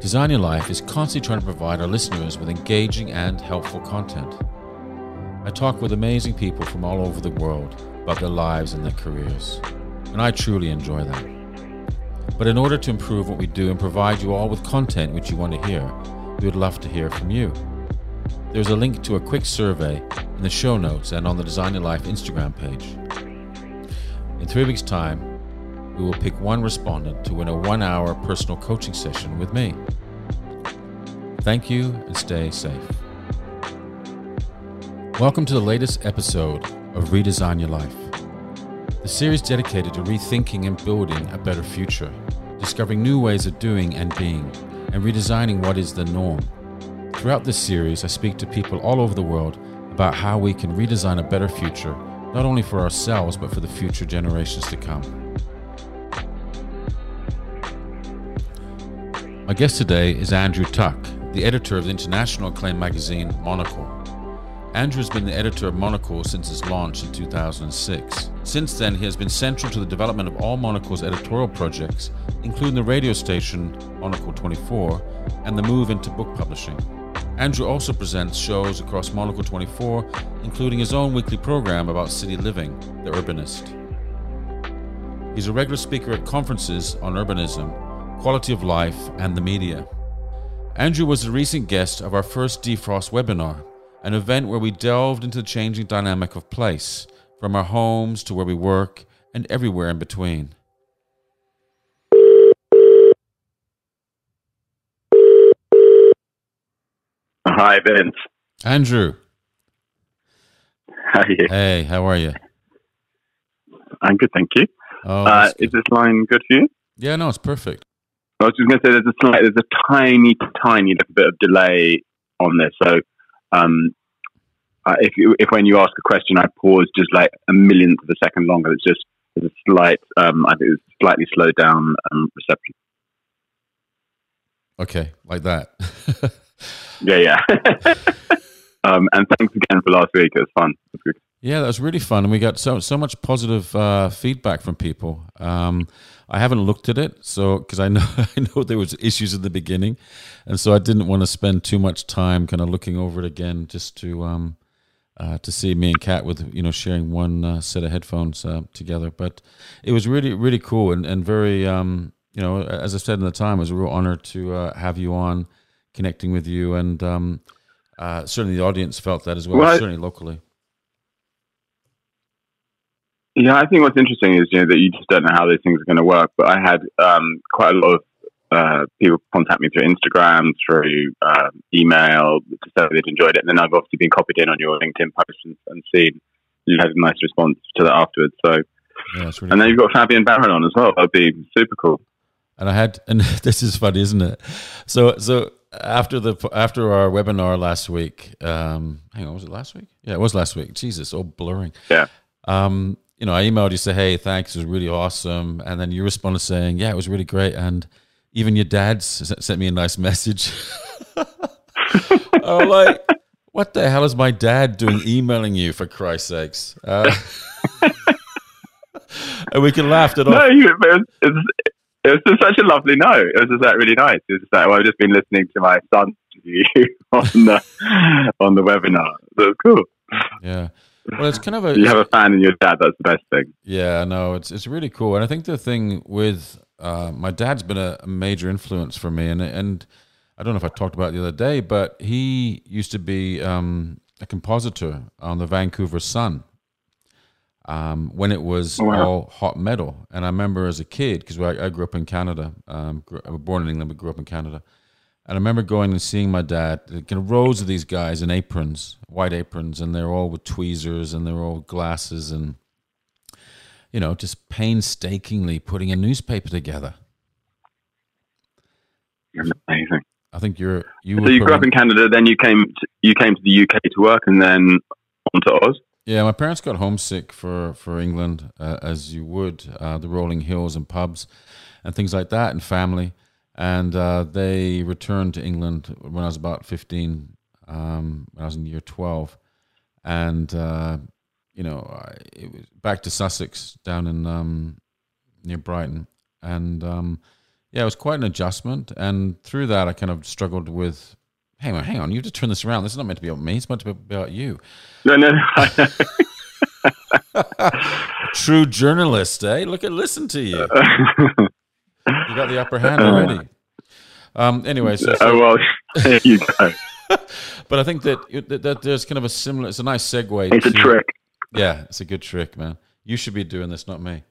Design Your Life is constantly trying to provide our listeners with engaging and helpful content. I talk with amazing people from all over the world about their lives and their careers, and I truly enjoy that. But in order to improve what we do and provide you all with content which you want to hear, we would love to hear from you. There's a link to a quick survey in the show notes and on the Design Your Life Instagram page. In three weeks' time, we will pick one respondent to win a one hour personal coaching session with me. Thank you and stay safe. Welcome to the latest episode of Redesign Your Life, the series dedicated to rethinking and building a better future, discovering new ways of doing and being, and redesigning what is the norm. Throughout this series, I speak to people all over the world about how we can redesign a better future, not only for ourselves, but for the future generations to come. My guest today is Andrew Tuck, the editor of the international acclaimed magazine Monocle. Andrew has been the editor of Monocle since its launch in 2006. Since then, he has been central to the development of all Monocle's editorial projects, including the radio station Monocle 24 and the move into book publishing. Andrew also presents shows across Monocle 24, including his own weekly program about city living, The Urbanist. He's a regular speaker at conferences on urbanism quality of life, and the media. Andrew was a recent guest of our first Defrost webinar, an event where we delved into the changing dynamic of place, from our homes to where we work and everywhere in between. Hi, Vince. Andrew. How are you? Hey, how are you? I'm good, thank you. Oh, uh, is this line good for you? Yeah, no, it's perfect. I was just going to say there's a slight, there's a tiny, tiny little bit of delay on this. So, um, uh, if you, if when you ask a question, I pause just like a millionth of a second longer, it's just there's a slight, um, I think it's slightly slowed down um, reception. Okay, like that. yeah, yeah. um, and thanks again for last week. It was fun. It was yeah, that was really fun, and we got so so much positive uh, feedback from people. Um, I haven't looked at it, so because I know I know there was issues in the beginning, and so I didn't want to spend too much time kind of looking over it again, just to um, uh, to see me and Kat with you know sharing one uh, set of headphones uh, together. But it was really really cool and and very um, you know as I said in the time, it was a real honor to uh, have you on, connecting with you, and um, uh, certainly the audience felt that as well, well certainly locally. Yeah, I think what's interesting is you know that you just don't know how these things are going to work. But I had um, quite a lot of uh, people contact me through Instagram, through uh, email to say they'd enjoyed it, and then I've obviously been copied in on your LinkedIn posts and, and seen you had a nice response to that afterwards. So, yeah, really and then you've got Fabien Baron on as well. That'd be super cool. And I had, and this is funny, isn't it? So, so after the after our webinar last week, um, hang on, was it last week? Yeah, it was last week. Jesus, all blurring. Yeah. Um, you know, I emailed you say, "Hey, thanks, it was really awesome," and then you responded saying, "Yeah, it was really great," and even your dad sent me a nice message. I'm like, "What the hell is my dad doing emailing you for Christ's sakes?" Uh, and we can laugh at off. No, it, was, it was just such a lovely note. It was just like really nice. It was just like, well, I've just been listening to my son on the on the webinar. Was cool. Yeah. Well, it's kind of a you have a fan in your dad. That's the best thing. Yeah, no, it's it's really cool, and I think the thing with uh, my dad's been a, a, major influence for me, and and I don't know if I talked about it the other day, but he used to be um, a compositor on the Vancouver Sun. Um, when it was oh, wow. all hot metal, and I remember as a kid because I, I, grew up in Canada. Um, grew, I was born in England, but grew up in Canada and I remember going and seeing my dad, kind of rows of these guys in aprons, white aprons, and they're all with tweezers and they're all glasses and, you know, just painstakingly putting a newspaper together. Amazing. I think you're you. So you grew up in Canada, then you came to, you came to the UK to work, and then on to Oz. Yeah, my parents got homesick for for England, uh, as you would, uh, the rolling hills and pubs, and things like that, and family and uh, they returned to England when I was about 15, um, when I was in year 12. And, uh, you know, I, it was back to Sussex down in um, near Brighton. And um, Yeah, it was quite an adjustment, and through that, I kind of struggled with. Hang on, hang on! You have to turn this around. This is not meant to be about me. It's meant to be about you. No, no. True journalist, eh? Look at, listen to you. got the upper hand already. Um, anyway, so, so oh well, there you go. but I think that, that, that there's kind of a similar. It's a nice segue. It's to, a trick. Yeah, it's a good trick, man. You should be doing this, not me.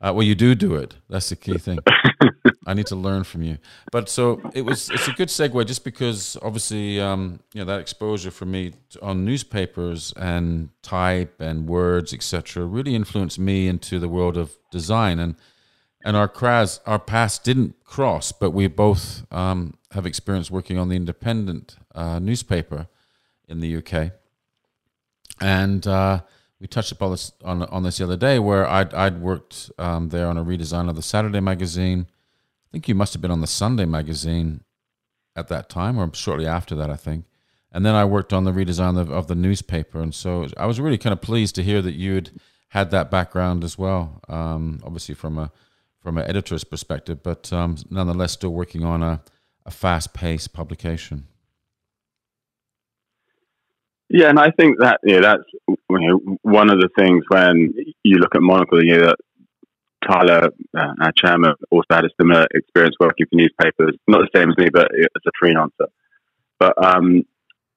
Uh, well, you do do it. That's the key thing. I need to learn from you. But so it was. It's a good segue, just because obviously, um, you know, that exposure for me on newspapers and type and words, etc., really influenced me into the world of design. And and our our paths didn't cross, but we both um, have experience working on the Independent uh, newspaper in the UK, and uh, we touched upon this on, on this the other day, where I'd I'd worked um, there on a redesign of the Saturday magazine. I think you must have been on the Sunday magazine at that time, or shortly after that, I think. And then I worked on the redesign of, of the newspaper, and so I was really kind of pleased to hear that you'd had that background as well. Um, obviously, from a from an editor's perspective, but um, nonetheless still working on a, a fast paced publication. Yeah, and I think that yeah, that's you know, one of the things when you look at Monocle. You know, that Tyler, uh, our chairman, also had a similar experience working for newspapers. Not the same as me, but as a freelancer. But um,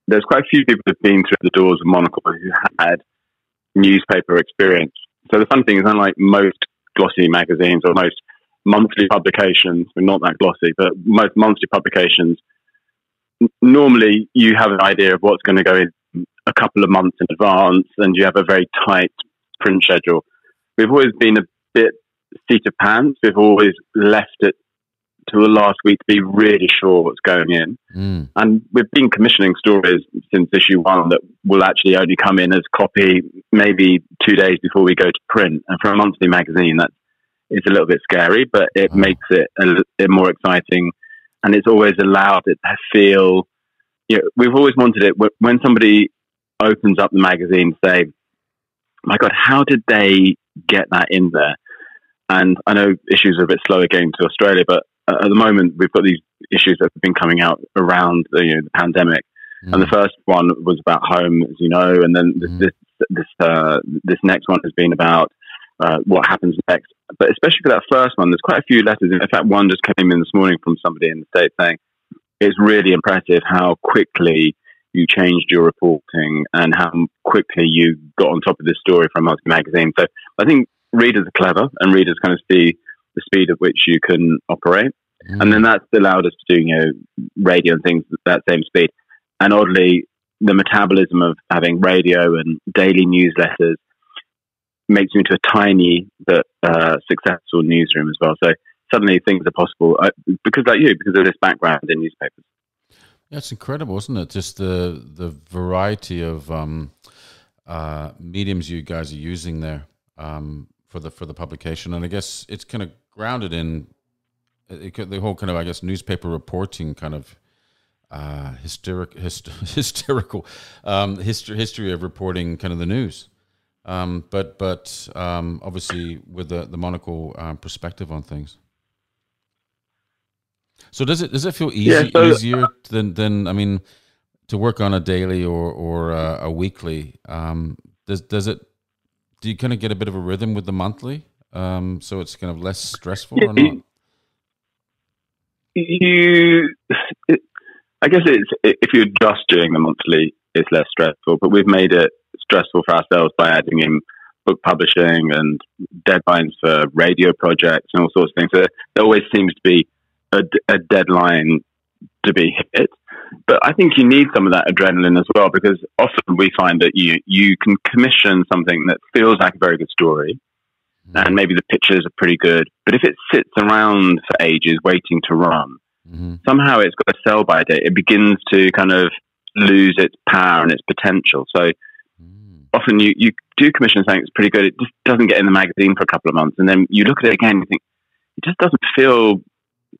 there's quite a few people who've been through the doors of Monocle who had newspaper experience. So the fun thing is, unlike most glossy magazines or most monthly publications. We're not that glossy, but most monthly publications. Normally, you have an idea of what's going to go in a couple of months in advance, and you have a very tight print schedule. We've always been a bit seat of pants. We've always left it to the last week to be really sure what's going in. Mm. And we've been commissioning stories since issue one that will actually only come in as copy maybe two days before we go to print. And for a monthly magazine, that's it's a little bit scary, but it mm. makes it a, a more exciting. And it's always allowed it to feel. You know, we've always wanted it when somebody opens up the magazine, say, "My God, how did they get that in there?" And I know issues are a bit slower getting to Australia, but at the moment we've got these issues that have been coming out around the, you know, the pandemic. Mm. And the first one was about home, as you know, and then mm. this this uh, this next one has been about uh, what happens next. But especially for that first one, there's quite a few letters. In fact, one just came in this morning from somebody in the States saying it's really impressive how quickly you changed your reporting and how quickly you got on top of this story from Monocle Magazine. So I think readers are clever and readers kind of see the speed at which you can operate. Mm. And then that's allowed us to do, you know, radio and things at that same speed. And oddly, the metabolism of having radio and daily newsletters makes you into a tiny but uh, successful newsroom as well. So suddenly things are possible uh, because, like you, because of this background in newspapers. Yeah, it's incredible, isn't it? Just the the variety of um, uh, mediums you guys are using there um, for the for the publication, and I guess it's kind of grounded in it, the whole kind of I guess newspaper reporting kind of uh, hysteric, hyst- hysterical um, history history of reporting kind of the news. Um, but but um, obviously with the the monocle um, perspective on things. So does it does it feel easy, yeah, so, easier than than I mean to work on a daily or or uh, a weekly? Um, does does it do you kind of get a bit of a rhythm with the monthly? Um, so it's kind of less stressful or not? You, it, I guess it's if you're just doing the monthly, it's less stressful. But we've made it stressful for ourselves by adding in book publishing and deadlines for radio projects and all sorts of things. So there always seems to be a, a deadline to be hit. But I think you need some of that adrenaline as well because often we find that you you can commission something that feels like a very good story, mm-hmm. and maybe the pictures are pretty good. But if it sits around for ages waiting to run, mm-hmm. somehow it's got a sell by date. It begins to kind of lose its power and its potential. So mm. often you, you do commission something that's pretty good. It just doesn't get in the magazine for a couple of months. And then you look at it again and you think, it just doesn't feel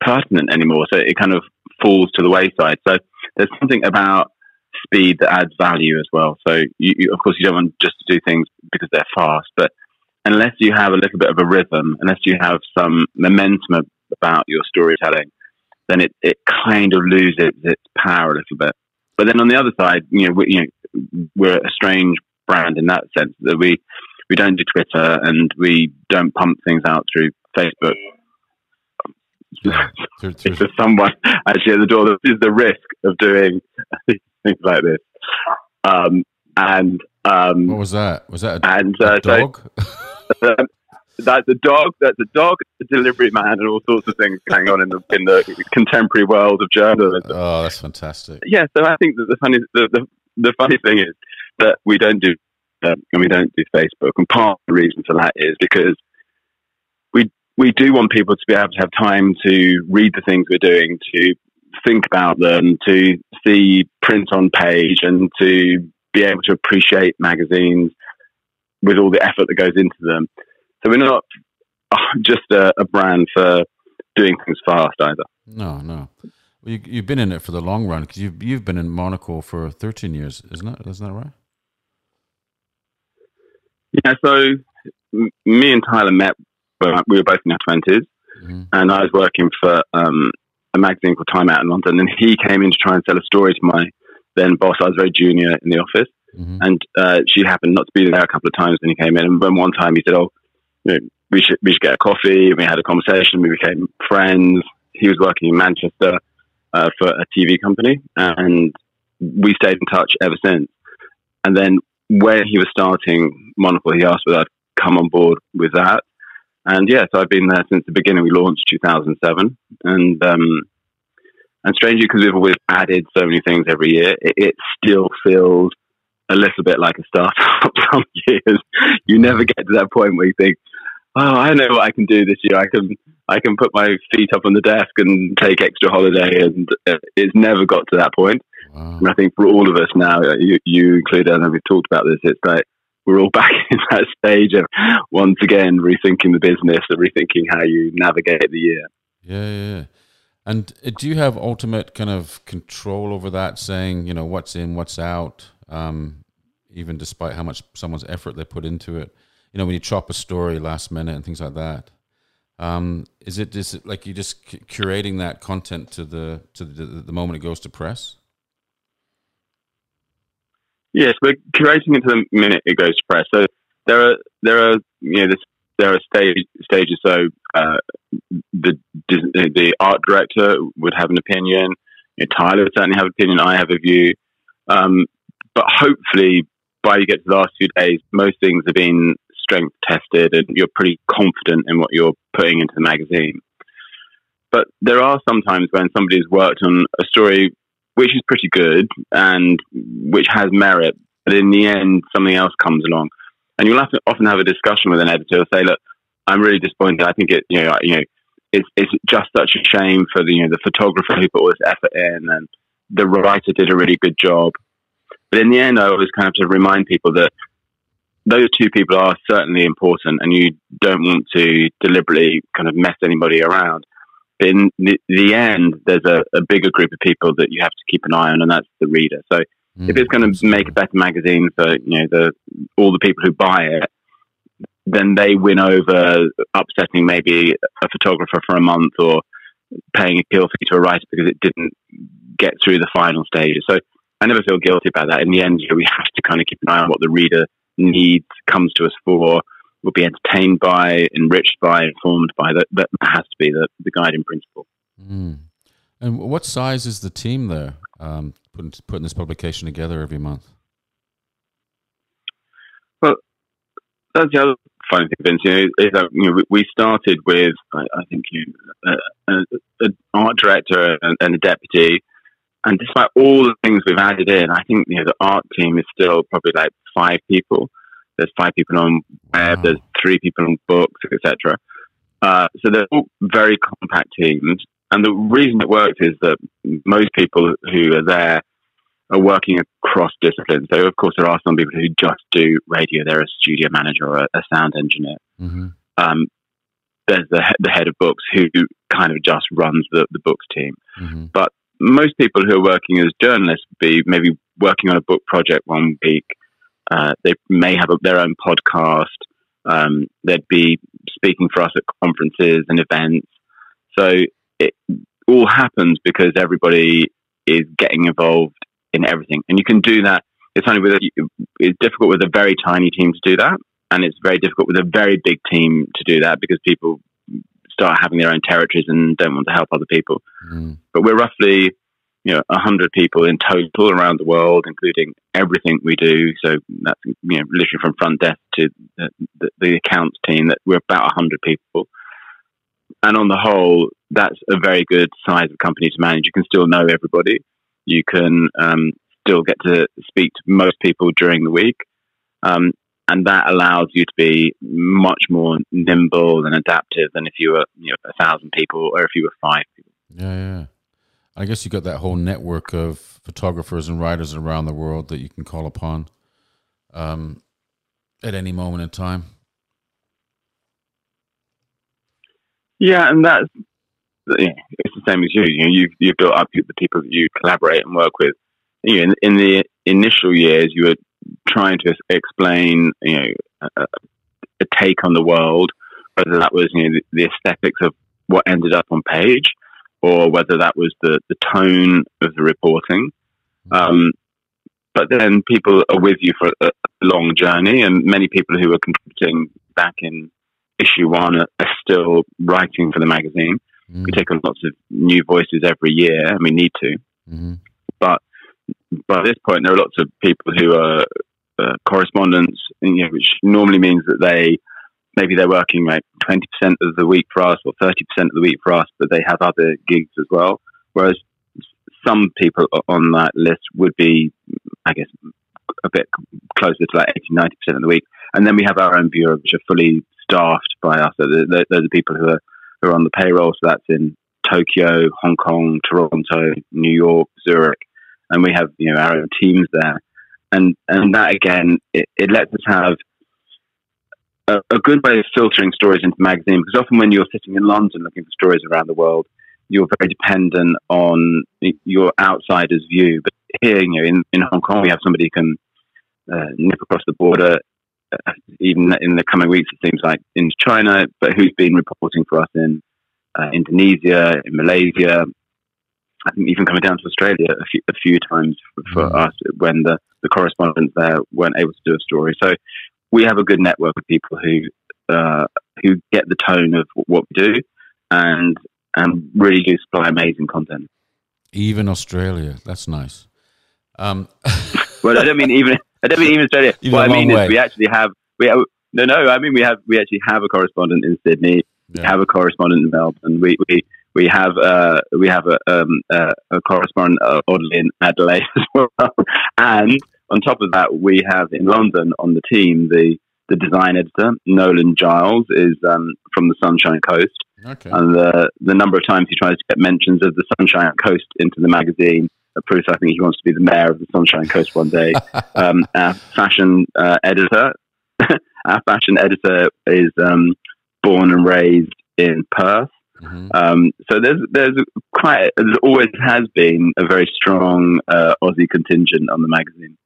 pertinent anymore. So it kind of falls to the wayside. So there's something about speed that adds value as well. So you, you, of course you don't want just to do things because they're fast, but unless you have a little bit of a rhythm, unless you have some momentum about your storytelling, then it, it kind of loses its power a little bit. But then on the other side, you know, we, you know, we're a strange brand in that sense that we we don't do Twitter and we don't pump things out through Facebook. Yeah, there's someone actually at the door, there is the risk of doing things like this. Um, and um, what was that? Was that a, and, uh, a dog? So, that's a dog. That's a dog. A delivery man, and all sorts of things going on in the in the contemporary world of journalism. Oh, that's fantastic. Yeah. So I think that the funny the, the, the funny thing is that we don't do um, and we don't do Facebook, and part of the reason for that is because we we do want people to be able to have time to read the things we're doing, to think about them, to see print on page, and to be able to appreciate magazines with all the effort that goes into them. So we're not uh, just a, a brand for doing things fast either. No, no. Well, you, have been in it for the long run because you've you've been in Monocle for 13 years, isn't it? Isn't that right? Yeah. So m- me and Tyler met. We were both in our 20s, mm-hmm. and I was working for um, a magazine called Time Out in London, and he came in to try and sell a story to my then boss. I was very junior in the office, mm-hmm. and uh, she happened not to be there a couple of times when he came in. And then one time he said, "Oh, you know, we should we should get a coffee." And we had a conversation. We became friends. He was working in Manchester uh, for a TV company, and we stayed in touch ever since. And then when he was starting Monocle, he asked whether I'd come on board with that. And yes, yeah, so I've been there since the beginning. We launched 2007, and um, and strangely, because we've always added so many things every year, it, it still feels a little bit like a startup. Some years, you never get to that point where you think, "Oh, I know what I can do this year. I can I can put my feet up on the desk and take extra holiday." And uh, it's never got to that point. Wow. And I think for all of us now, uh, you, you included, and we've talked about this, it's like we're all back in that stage of once again rethinking the business and rethinking how you navigate the year. Yeah, yeah. And uh, do you have ultimate kind of control over that, saying, you know, what's in, what's out, um, even despite how much someone's effort they put into it? You know, when you chop a story last minute and things like that. Um, is it is it like you just curating that content to the to the, the moment it goes to press? Yes, we're curating it to the minute it goes to press. So there are there are you know this, there are stage, stages. So uh, the the art director would have an opinion. Tyler would certainly have an opinion. I have a view. Um, but hopefully, by you get to the last few days, most things have been strength tested, and you're pretty confident in what you're putting into the magazine. But there are some times when somebody's worked on a story which is pretty good and which has merit. But in the end, something else comes along, and you'll have to often have a discussion with an editor. and Say, look, I'm really disappointed. I think it, you know, you know, it's it's just such a shame for the you know the photographer who put all this effort in, and the writer did a really good job. But in the end, I always kind of to remind people that those two people are certainly important, and you don't want to deliberately kind of mess anybody around But in the, the end, there's a, a, bigger group of people that you have to keep an eye on, and that's the reader. So mm, if it's going to make a better magazine for you know the all the people who buy it, then they win over upsetting maybe a photographer for a month or paying a kill fee to a writer because it didn't get through the final stages. So I never feel guilty about that. In the end, you know, we have to kind of keep an eye on what the reader needs, comes to us for, will be entertained by, enriched by, informed by. That that has to be the, the guiding principle. Mm. And what size is the team there um, putting putting this publication together every month? Well, that's the other funny thing, Vince. You know, is that you know we started with I, I think you an art director and, and a deputy. And despite all the things we've added in, I think you know the art team is still probably like five people. There's five people on web. Wow. There's three people on books, etc. Uh, so they're all very compact teams. And the reason it works is that most people who are there are working across disciplines. So, of course, there are some people who just do radio. They're a studio manager or a, a sound engineer. Mm-hmm. Um, there's the, the head of books who kind of just runs the, the books team. Mm-hmm. But most people who are working as journalists would be maybe working on a book project one week, uh, they may have a, their own podcast. Um, they'd be speaking for us at conferences and events. So it all happens because everybody is getting involved in everything, and you can do that. It's only with a, it's difficult with a very tiny team to do that, and it's very difficult with a very big team to do that because people start having their own territories and don't want to help other people. Mm. But we're roughly you know, 100 people in total around the world, including everything we do. So that's, you know, literally from front desk to the, the, the accounts team, that we're about 100 people. And on the whole, that's a very good size of company to manage. You can still know everybody. You can um, still get to speak to most people during the week. Um, and that allows you to be much more nimble and adaptive than if you were, you know, a thousand people or if you were five people. Yeah, yeah. I guess you've got that whole network of photographers and writers around the world that you can call upon um, at any moment in time. Yeah, and that's yeah, it's the same as you. You know, you've you've built up the people that you collaborate and work with. You know, in, in the initial years, you were trying to explain, you know, a, a take on the world, whether that was you know the, the aesthetics of what ended up on page, or whether that was the, the tone of the reporting. Um, but then people are with you for a, long journey, and many people who were contributing back in issue one are, are still writing for the magazine. Mm. We take on lots of new voices every year, and we need to. Mm-hmm. But by this point, there are lots of people who are uh, correspondents, you know, which normally means that they maybe they're working like 20% of the week for us or 30% of the week for us, but they have other gigs as well. Whereas some people on that list would be, I guess, a bit closer to like 80, 90% of the week. And then we have our own bureau, which are fully staffed by us. Those are people who are, who are on the payroll. So that's in Tokyo, Hong Kong, Toronto, New York, Zurich. And we have, you know, our own teams there. And, and that again, it, it lets us have a, a, good way of filtering stories into the magazine because often when you're sitting in London looking for stories around the world, you're very dependent on your outsider's view. But here, you know, in, in Hong Kong, we have somebody who can uh, nip across the border, even in the coming weeks, it seems like, in China, but who's been reporting for us in uh, Indonesia, in Malaysia, I think even coming down to Australia a few, a few times for, for mm. us when the, the correspondents there weren't able to do a story. So we have a good network of people who uh, who get the tone of what we do and and really do supply amazing content. Even Australia, that's nice. Um. well, I don't mean even I don't mean even Australia. Even what I mean way. is we actually have we have, no no I mean we have we actually have a correspondent in Sydney. Yeah. We have a correspondent in Melbourne. We we we have uh, we have a, um, uh, a correspondent uh, oddly in Adelaide as well, and on top of that, we have in London on the team the the design editor Nolan Giles is um, from the Sunshine Coast, okay. and the the number of times he tries to get mentions of the Sunshine Coast into the magazine proves I think he wants to be the mayor of the Sunshine Coast one day. um, our fashion uh, editor, our fashion editor is um, born and raised in Perth. Mm-hmm. Um, so there's there's quite there always has been a very strong uh, Aussie contingent on the magazine.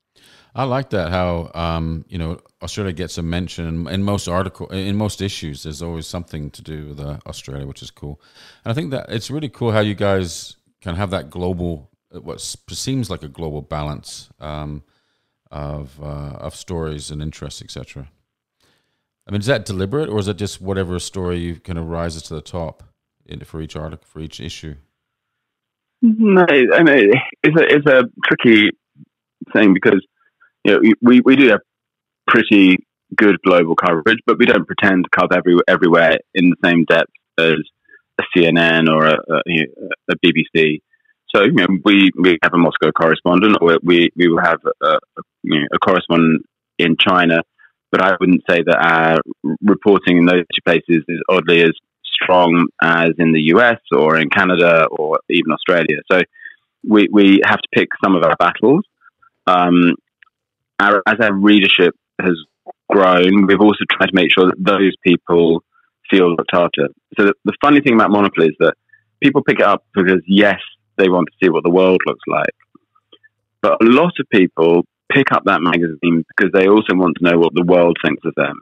I like that. How um, you know Australia gets a mention in most article in most issues. There's always something to do with uh, Australia, which is cool. And I think that it's really cool how you guys can have that global, what seems like a global balance um, of uh, of stories and interests, etc. I mean, is that deliberate, or is it just whatever story kind of rises to the top in, for each article for each issue? No, I mean it's a it's a tricky thing because you know, we, we do have pretty good global coverage, but we don't pretend to cover every, everywhere in the same depth as a CNN or a, a, a BBC. So you know, we we have a Moscow correspondent, or we we will have a, you know, a correspondent in China. But I wouldn't say that our reporting in those two places is oddly as strong as in the US or in Canada or even Australia. So we we have to pick some of our battles. Um, our, as our readership has grown, we've also tried to make sure that those people feel looked after. So the, the funny thing about Monocle is that people pick it up because yes, they want to see what the world looks like, but a lot of people pick up that magazine because they also want to know what the world thinks of them.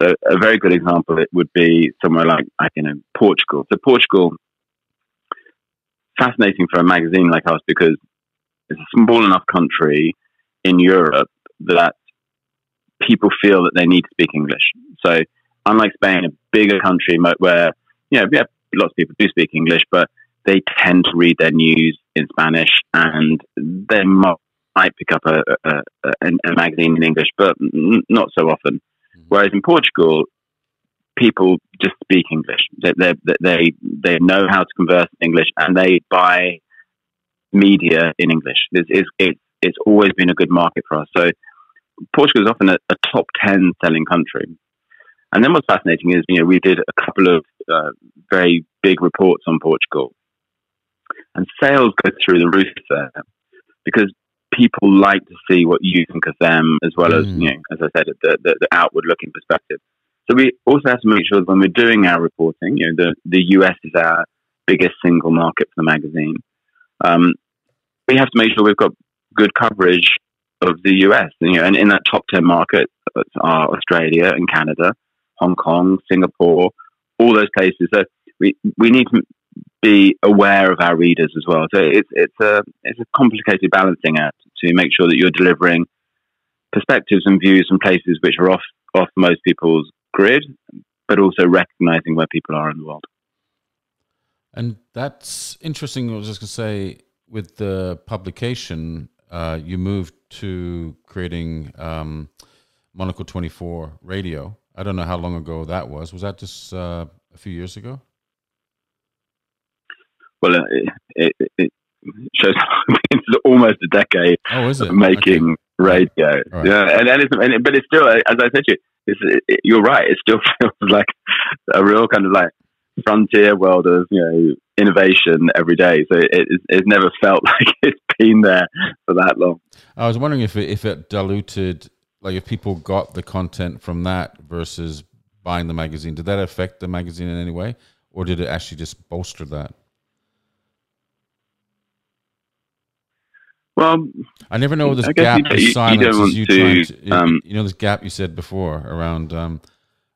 So a very good example it would be somewhere like I you know Portugal. So Portugal fascinating for a magazine like us because it's a small enough country in Europe that people feel that they need to speak English. So, unlike Spain, a bigger country where you know, yeah, lots of people do speak English, but they tend to read their news in Spanish, and they might pick up a, a, a, a magazine in English, but not so often. Mm-hmm. Whereas in Portugal, people just speak English. They, they, they, they know how to converse in English, and they buy media in English. It's, it's, it's always been a good market for us. So Portugal is often a, a, top 10 selling country. And then what's fascinating is, you know, we did a couple of uh, very big reports on Portugal. And sales go through the roof there because people like to see what you think of them as well mm. as, you know, as I said, the, the, the outward looking perspective. So we also have to make sure that when we're doing our reporting, you know, the, the US is our biggest single market for the magazine. Um, we have to make sure we've got good coverage of the US. You know, and in that top 10 market are Australia and Canada, Hong Kong, Singapore, all those places. So we, we need to be aware of our readers as well. So it's, it's, a, it's a complicated balancing act to make sure that you're delivering perspectives and views from places which are off, off most people's grid, but also recognizing where people are in the world. And that's interesting. I was just going to say, with the publication, uh, you moved to creating um, Monocle 24 Radio. I don't know how long ago that was. Was that just uh, a few years ago? Well, it, it, it shows it's almost a decade oh, is it? of making okay. radio. Right. Yeah, and, and, it's, and but it's still, as I said to you, it's, it, you're right. It still feels like a real kind of like frontier world of you know innovation every day. So it, it, it's never felt like it's been there for that long. I was wondering if it, if it diluted, like if people got the content from that versus buying the magazine, did that affect the magazine in any way, or did it actually just bolster that? Well, I never know this gap you, silence you, you, to, to um, you know this gap you said before around um,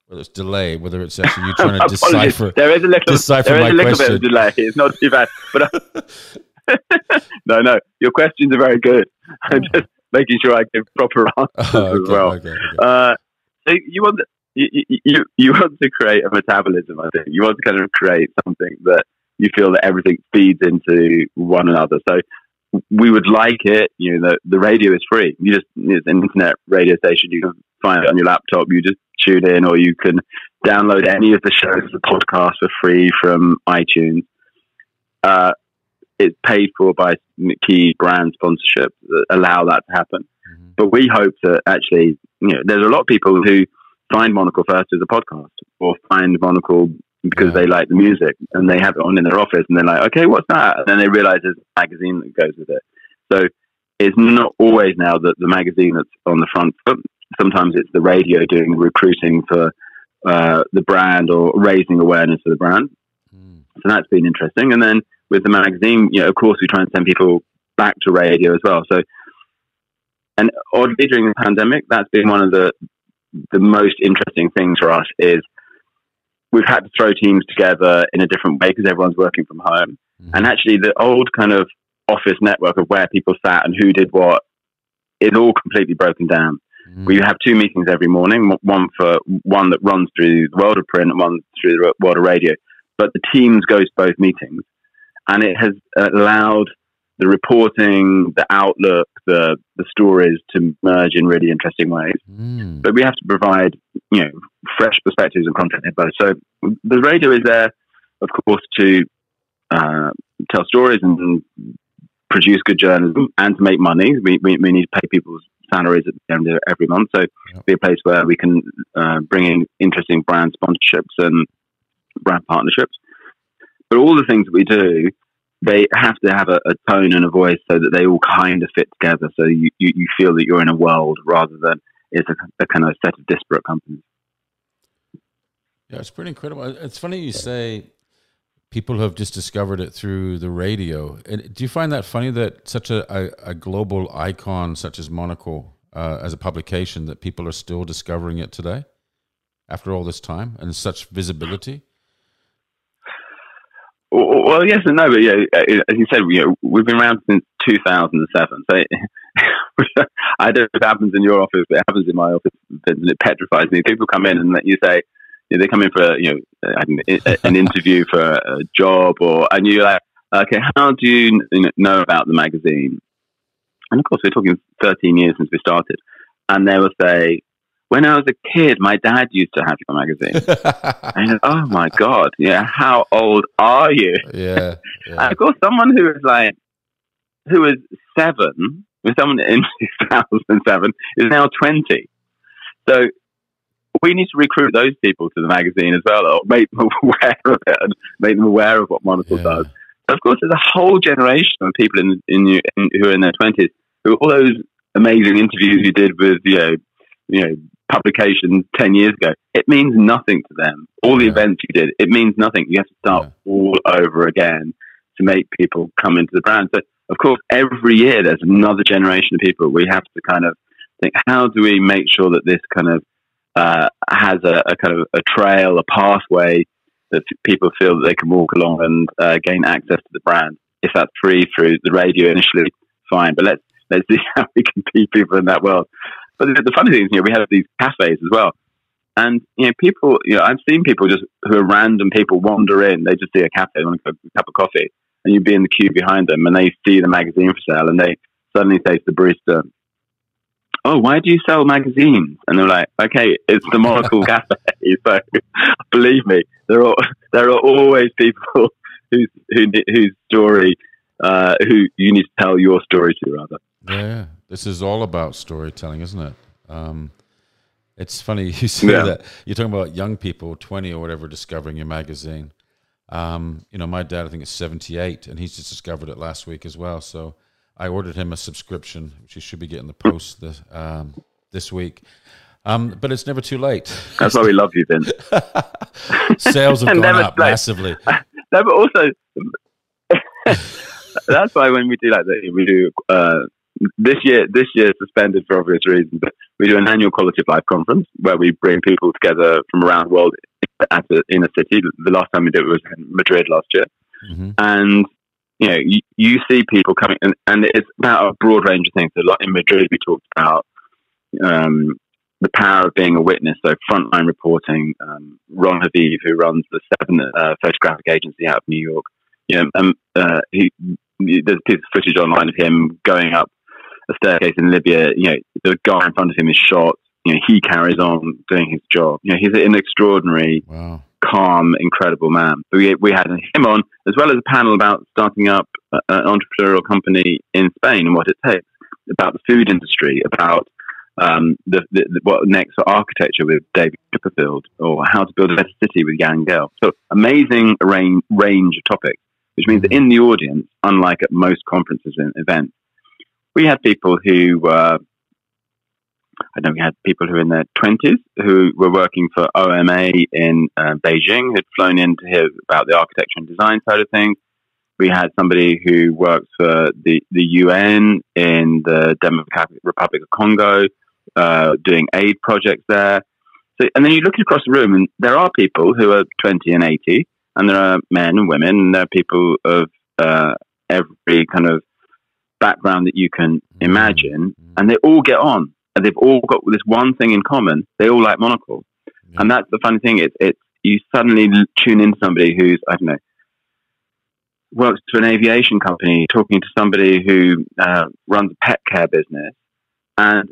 whether it's delay, whether it's actually you trying to decipher. There is a little, decipher there is a little question. bit of delay. It's not too bad, but uh, no, no, your questions are very good. I'm just making sure I give proper answers oh, okay, as well. Okay, okay. Uh, so you want you, you you want to create a metabolism. I think you want to kind of create something that you feel that everything feeds into one another. So we would like it. You know, the, the radio is free. You just it's an internet radio station. You can find it on your laptop. You just tune in, or you can download any of the shows, the podcast for free from iTunes. Uh, it's paid for by key brand sponsorship that allow that to happen. Mm-hmm. But we hope that actually, you know, there's a lot of people who find Monocle first as a podcast or find Monocle because yeah. they like the music and they have it on in their office and they're like, okay, what's that? And then they realize there's a magazine that goes with it. So it's not always now that the magazine that's on the front foot. Sometimes it's the radio doing recruiting for uh, the brand or raising awareness for the brand. Mm. So that's been interesting. And then with the magazine, you know, of course, we try and send people back to radio as well. So, and oddly, during the pandemic, that's been one of the the most interesting things for us is we've had to throw teams together in a different way because everyone's working from home. Mm-hmm. And actually, the old kind of office network of where people sat and who did what is all completely broken down. Mm-hmm. We have two meetings every morning, one for one that runs through the world of print and one through the world of radio. But the teams go to both meetings, and it has allowed the reporting, the outlook, the the stories to merge in really interesting ways. Mm. But we have to provide, you know, fresh perspectives and content in both. So the radio is there, of course, to uh, tell stories and produce good journalism and to make money. We, we, we need to pay people's salaries at the end of every month. So yep. be a place where we can uh, bring in interesting brand sponsorships and brand partnerships. But all the things that we do they have to have a, a, tone and a voice so that they all kind of fit together. So you, you, you feel that you're in a world rather than it's a, a, kind of set of disparate companies. Yeah, it's pretty incredible. It's funny you say people have just discovered it through the radio. And do you find that funny that such a, a, a global icon such as Monocle uh, as a publication that people are still discovering it today after all this time and such visibility? Well, yes and no, but yeah, uh, as you said, you know, we've been around since 2007. So I don't know if it happens in your office, but it happens in my office. and It petrifies me. People come in and you say, you know, they come in for you know uh, uh, an interview for a job, or and you're like, okay, how do you know about the magazine? And of course, we're talking 13 years since we started, and they will say, when I was a kid, my dad used to have your magazine. and oh my god, yeah, how old are you? Yeah, yeah. of course, someone who is like who was seven, with someone in 2007 is now 20. So we need to recruit those people to the magazine as well, or make them aware of it and make them aware of what Monocle yeah. does. Of course, there's a whole generation of people in, in, in, who are in their 20s who all those amazing interviews you did with, you know, you know, publications 10 years ago, it means nothing to them. All the yeah. events you did, it means nothing. You have to start yeah. all over again to make people come into the brand. So, of course, every year there's another generation of people. We have to kind of think, how do we make sure that this kind of uh, has a, a, kind of a trail, a pathway that people feel that they can walk along and uh, gain access to the brand. If that's free through the radio initially, fine. But let's let's see how we can keep people in that world. But the, the funny thing is, you know, we have these cafes as well. And you know, people, you know, I've seen people just who are random people wander in. They just see a cafe, they want a cup of coffee, and you'd be in the queue behind them, and they see the magazine for sale, and they suddenly say to the barista, "Oh, why do you sell magazines?" And they're like, "Okay, it's the Monocle Cafe." So believe me, there are there are always people whose who, whose story uh, who you need to tell your story to, rather. Yeah, this is all about storytelling, isn't it? Um, it's funny you say yeah. that. You're talking about young people, 20 or whatever, discovering your magazine. Um, you know, my dad, I think, is 78, and he's just discovered it last week as well. So I ordered him a subscription, which he should be getting the post this, um, this week. Um, but it's never too late. That's why we love you, Vince. Sales have gone up massively. no, but also that's why when we do like that, we do uh, this year. This year suspended for obvious reasons, but we do an annual Quality of Life conference where we bring people together from around the world at a, in a city. The last time we did it was in Madrid last year, mm-hmm. and you know you, you see people coming, and, and, it's about a broad range of things. A lot in Madrid, we talked about. Um, the power of being a witness. So frontline reporting. Um, Ron Haviv, who runs the Seven uh, photographic agency out of New York, you know, um, uh, he, there's a piece of footage online of him going up a staircase in Libya. You know, the guy in front of him is shot. You know, he carries on doing his job. You know, he's an extraordinary, wow. calm, incredible man. We we had him on as well as a panel about starting up an entrepreneurial company in Spain and what it takes, about the food industry, about um, the, the, the, what next for architecture with David Chipperfield, or how to build a better city with Jan Gehl. So amazing range, range of topics, which means that in the audience, unlike at most conferences and events, we had people who were, I know we had people who were in their 20s who were working for OMA in uh, Beijing, who'd flown in to hear about the architecture and design side of things. We had somebody who works for the, the UN in the Democratic Republic of Congo, uh, doing aid projects there. So, and then you look across the room, and there are people who are 20 and 80, and there are men and women, and there are people of uh, every kind of background that you can mm-hmm. imagine, mm-hmm. and they all get on, and they've all got this one thing in common: they all like monocle. Yeah. And that's the funny thing. It's it's you suddenly tune in somebody who's I don't know works for an aviation company, talking to somebody who uh, runs a pet care business, and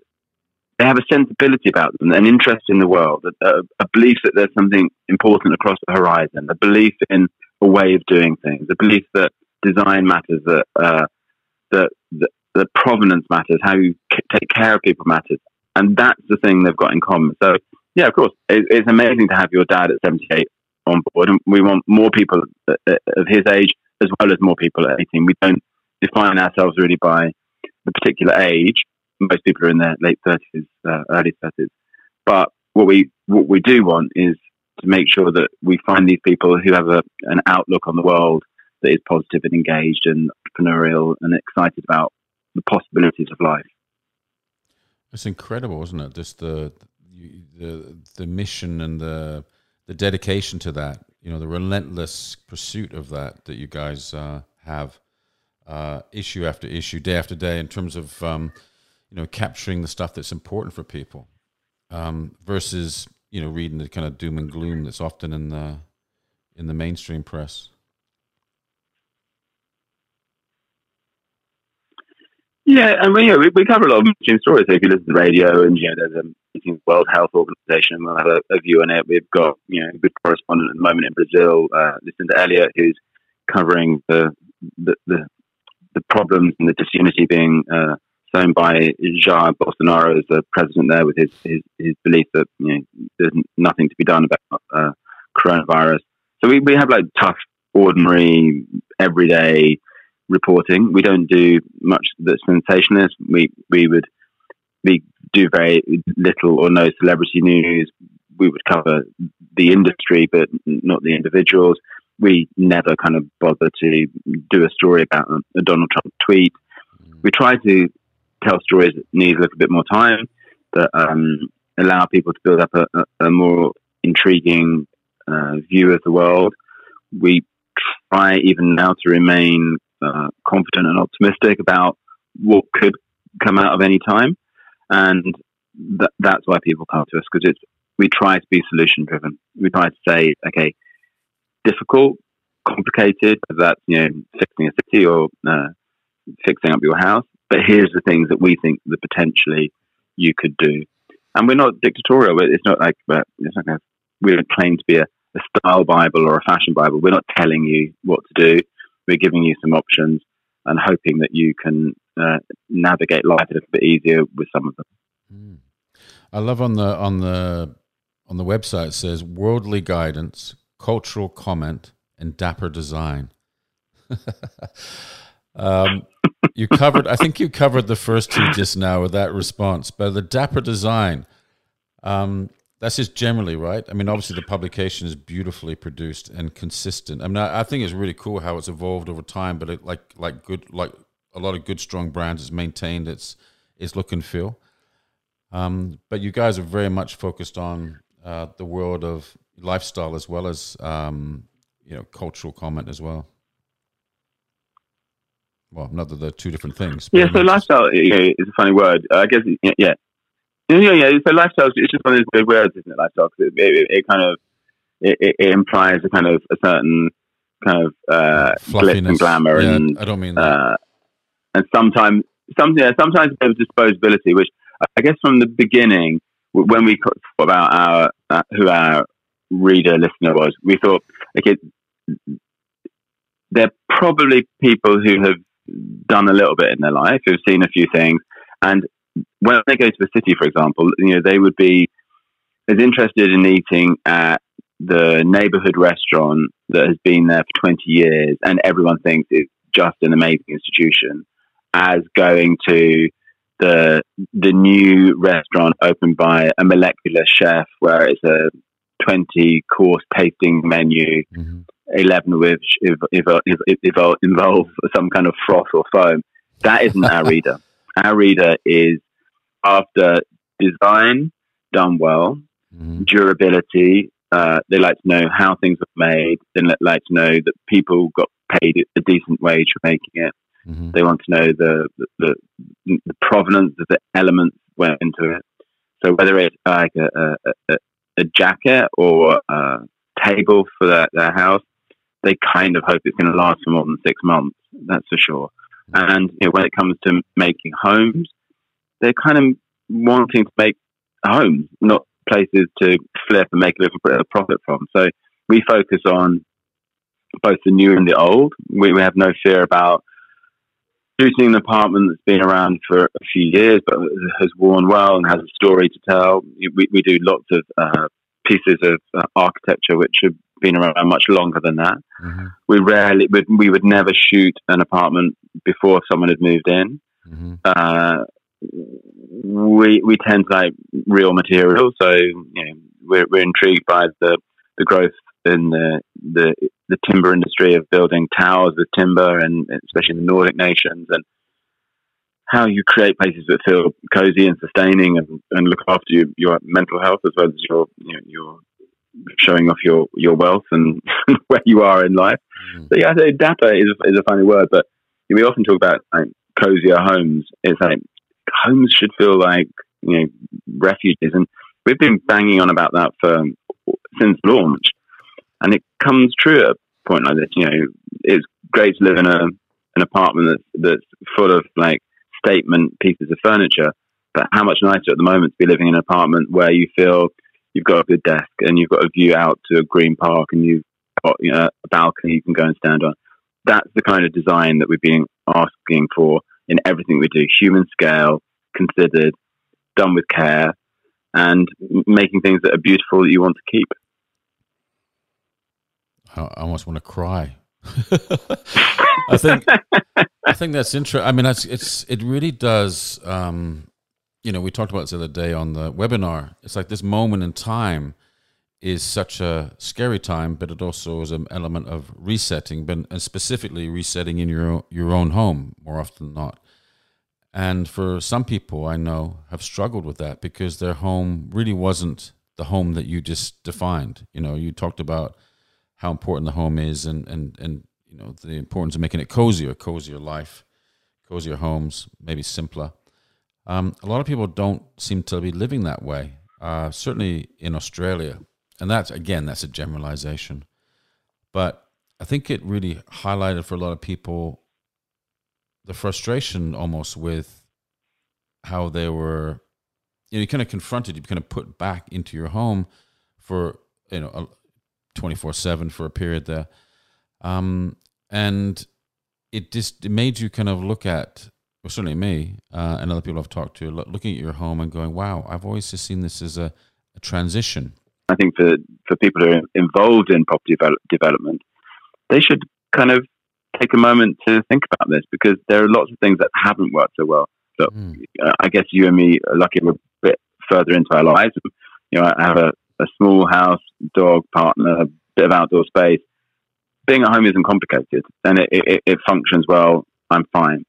they have a sensibility about them, an interest in the world, a, a, belief that there's something important across the horizon, a belief in a way of doing things, a belief that design matters, that uh, that, that the provenance matters, how you take care of people matters, and that's the thing they've got in common. So, yeah, of course, it, it's amazing to have your dad at 78 on board, and we want more people of his age as well as more people at 18. We don't define ourselves really by the particular age most people are in their late thirties, uh, early thirties. But what we what we do want is to make sure that we find these people who have a, an outlook on the world that is positive and engaged and entrepreneurial and excited about the possibilities of life. It's incredible, isn't it? Just the the the mission and the the dedication to that. you know the relentless pursuit of that that you guys uh, have uh, issue after issue, day after day, in terms of um, you know capturing the stuff that's important for people um, versus you know reading the kind of doom and gloom that's often in the in the mainstream press. Yeah, and we, you know, we, we cover a lot of mainstream stories. So if you listen to the radio, and you know, there's a World Health Organization, we'll have a, a, view on it. We've got you know a good correspondent at the moment in Brazil, uh, Lucinda Elliott, who's covering the the, the, the problems and the disunity being uh, sown by Jair Bolsonaro as the president there, with his his, his belief that you know there's nothing to be done about uh, coronavirus. So we, we have like tough, ordinary, everyday reporting. We don't do much that's sensationalist. We we would we do very little or no celebrity news. We would cover the industry, but not the individuals. We never kind of bother to do a story about a Donald Trump tweet. We try to tell stories that need a little bit more time, that um, allow people to build up a, a, a more intriguing uh, view of the world. We try even now to remain uh, confident and optimistic about what could come out of any time, and th- that's why people come to us because it's we try to be solution driven. We try to say, okay, difficult, complicated, that's you know fixing a city or uh, fixing up your house, but here's the things that we think that potentially you could do. And we're not dictatorial. It's not like it's like a, we don't claim to be a, a style Bible or a fashion Bible. We're not telling you what to do we're giving you some options and hoping that you can uh, navigate life a little bit easier with some of them. Mm. I love on the on the on the website it says worldly guidance, cultural comment, and dapper design. um, you covered, I think you covered the first two just now with that response, but the dapper design. Um, that's just generally right. I mean, obviously the publication is beautifully produced and consistent. I mean, I, I think it's really cool how it's evolved over time. But it, like like good like a lot of good strong brands, it's maintained its its look and feel. Um, but you guys are very much focused on uh, the world of lifestyle as well as um, you know cultural comment as well. Well, not that they're two different things. Yeah, so lifestyle you know, is a funny word. I guess yeah, yeah, yeah. So lifestyle, it's just one of those big words, isn't it? Lifestyle, it, it, it, kind of it, it, implies a kind of a certain kind of uh, glitz and glamour, yeah, and I don't mean that. Uh, and sometimes, some, yeah, sometimes a bit of disposability, which I guess from the beginning, when we thought about our uh, who our reader listener was, we thought, okay, they're probably people who have done a little bit in their life, who've seen a few things, and when they go to the city, for example, you know, they would be as interested in eating at the neighborhood restaurant that has been there for 20 years and everyone thinks it's just an amazing institution as going to the the new restaurant opened by a molecular chef where it's a 20 course tasting menu mm-hmm. 11 of which involve some kind of froth or foam that isn't our reader our reader is after design done well, mm-hmm. durability. Uh, they like to know how things are made. They like to know that people got paid a decent wage for making it. Mm-hmm. They want to know the, the, the provenance of the elements went into it. So whether it's like a, a, a jacket or a table for their, their house, they kind of hope it's going to last for more than six months. That's for sure. Mm-hmm. And you know, when it comes to making homes, they're kind of wanting to make homes, not places to flip and make a little bit of profit from. So we focus on both the new and the old. We, we have no fear about shooting an apartment that's been around for a few years but has worn well and has a story to tell. We, we do lots of uh, pieces of uh, architecture which have been around much longer than that. Mm-hmm. We rarely, would, we would never shoot an apartment before someone had moved in. Mm-hmm. Uh, we we tend to like real material, so you know, we're we're intrigued by the the growth in the the the timber industry of building towers with timber, and especially in the Nordic nations, and how you create places that feel cozy and sustaining, and, and look after your, your mental health as well as your you know, your showing off your, your wealth and where you are in life. Mm. So yeah, I say dapper is, is a funny word, but we often talk about like cozier homes. It's like homes should feel like you know refuges, and we've been banging on about that for since launch, and it comes true at a point like this. You know, it's great to live in a an apartment that's that's full of like statement pieces of furniture, but how much nicer at the moment to be living in an apartment where you feel you've got a good desk and you've got a view out to a green park and you've got you know a balcony you can go and stand on. That's the kind of design that we've been asking for in everything we do: human scale, considered, done with care, and making things that are beautiful that you want to keep. I almost want to cry. I think I think that's interesting. I mean, that's it's it really does. Um, you know, we talked about this the other day on the webinar. It's like this moment in time is such a scary time, but it also is an element of resetting, but and specifically resetting in your your own home more often than not. And for some people, I know have struggled with that because their home really wasn't the home that you just defined. You know, you talked about how important the home is, and and and you know the importance of making it cozier, cozier life, cozier homes, maybe simpler. Um, a lot of people don't seem to be living that way. Uh, certainly in Australia, and that's again that's a generalization, but I think it really highlighted for a lot of people the frustration almost with how they were you know you kind of confronted you kind of put back into your home for you know 24 7 for a period there. Um, and it just it made you kind of look at well certainly me uh, and other people i've talked to looking at your home and going wow i've always just seen this as a, a transition i think for for people who are involved in property development they should kind of take a moment to think about this because there are lots of things that haven't worked so well so mm. uh, i guess you and me are lucky we're a bit further into our lives you know i have a, a small house dog partner a bit of outdoor space being at home isn't complicated and it, it, it functions well. I'm fine.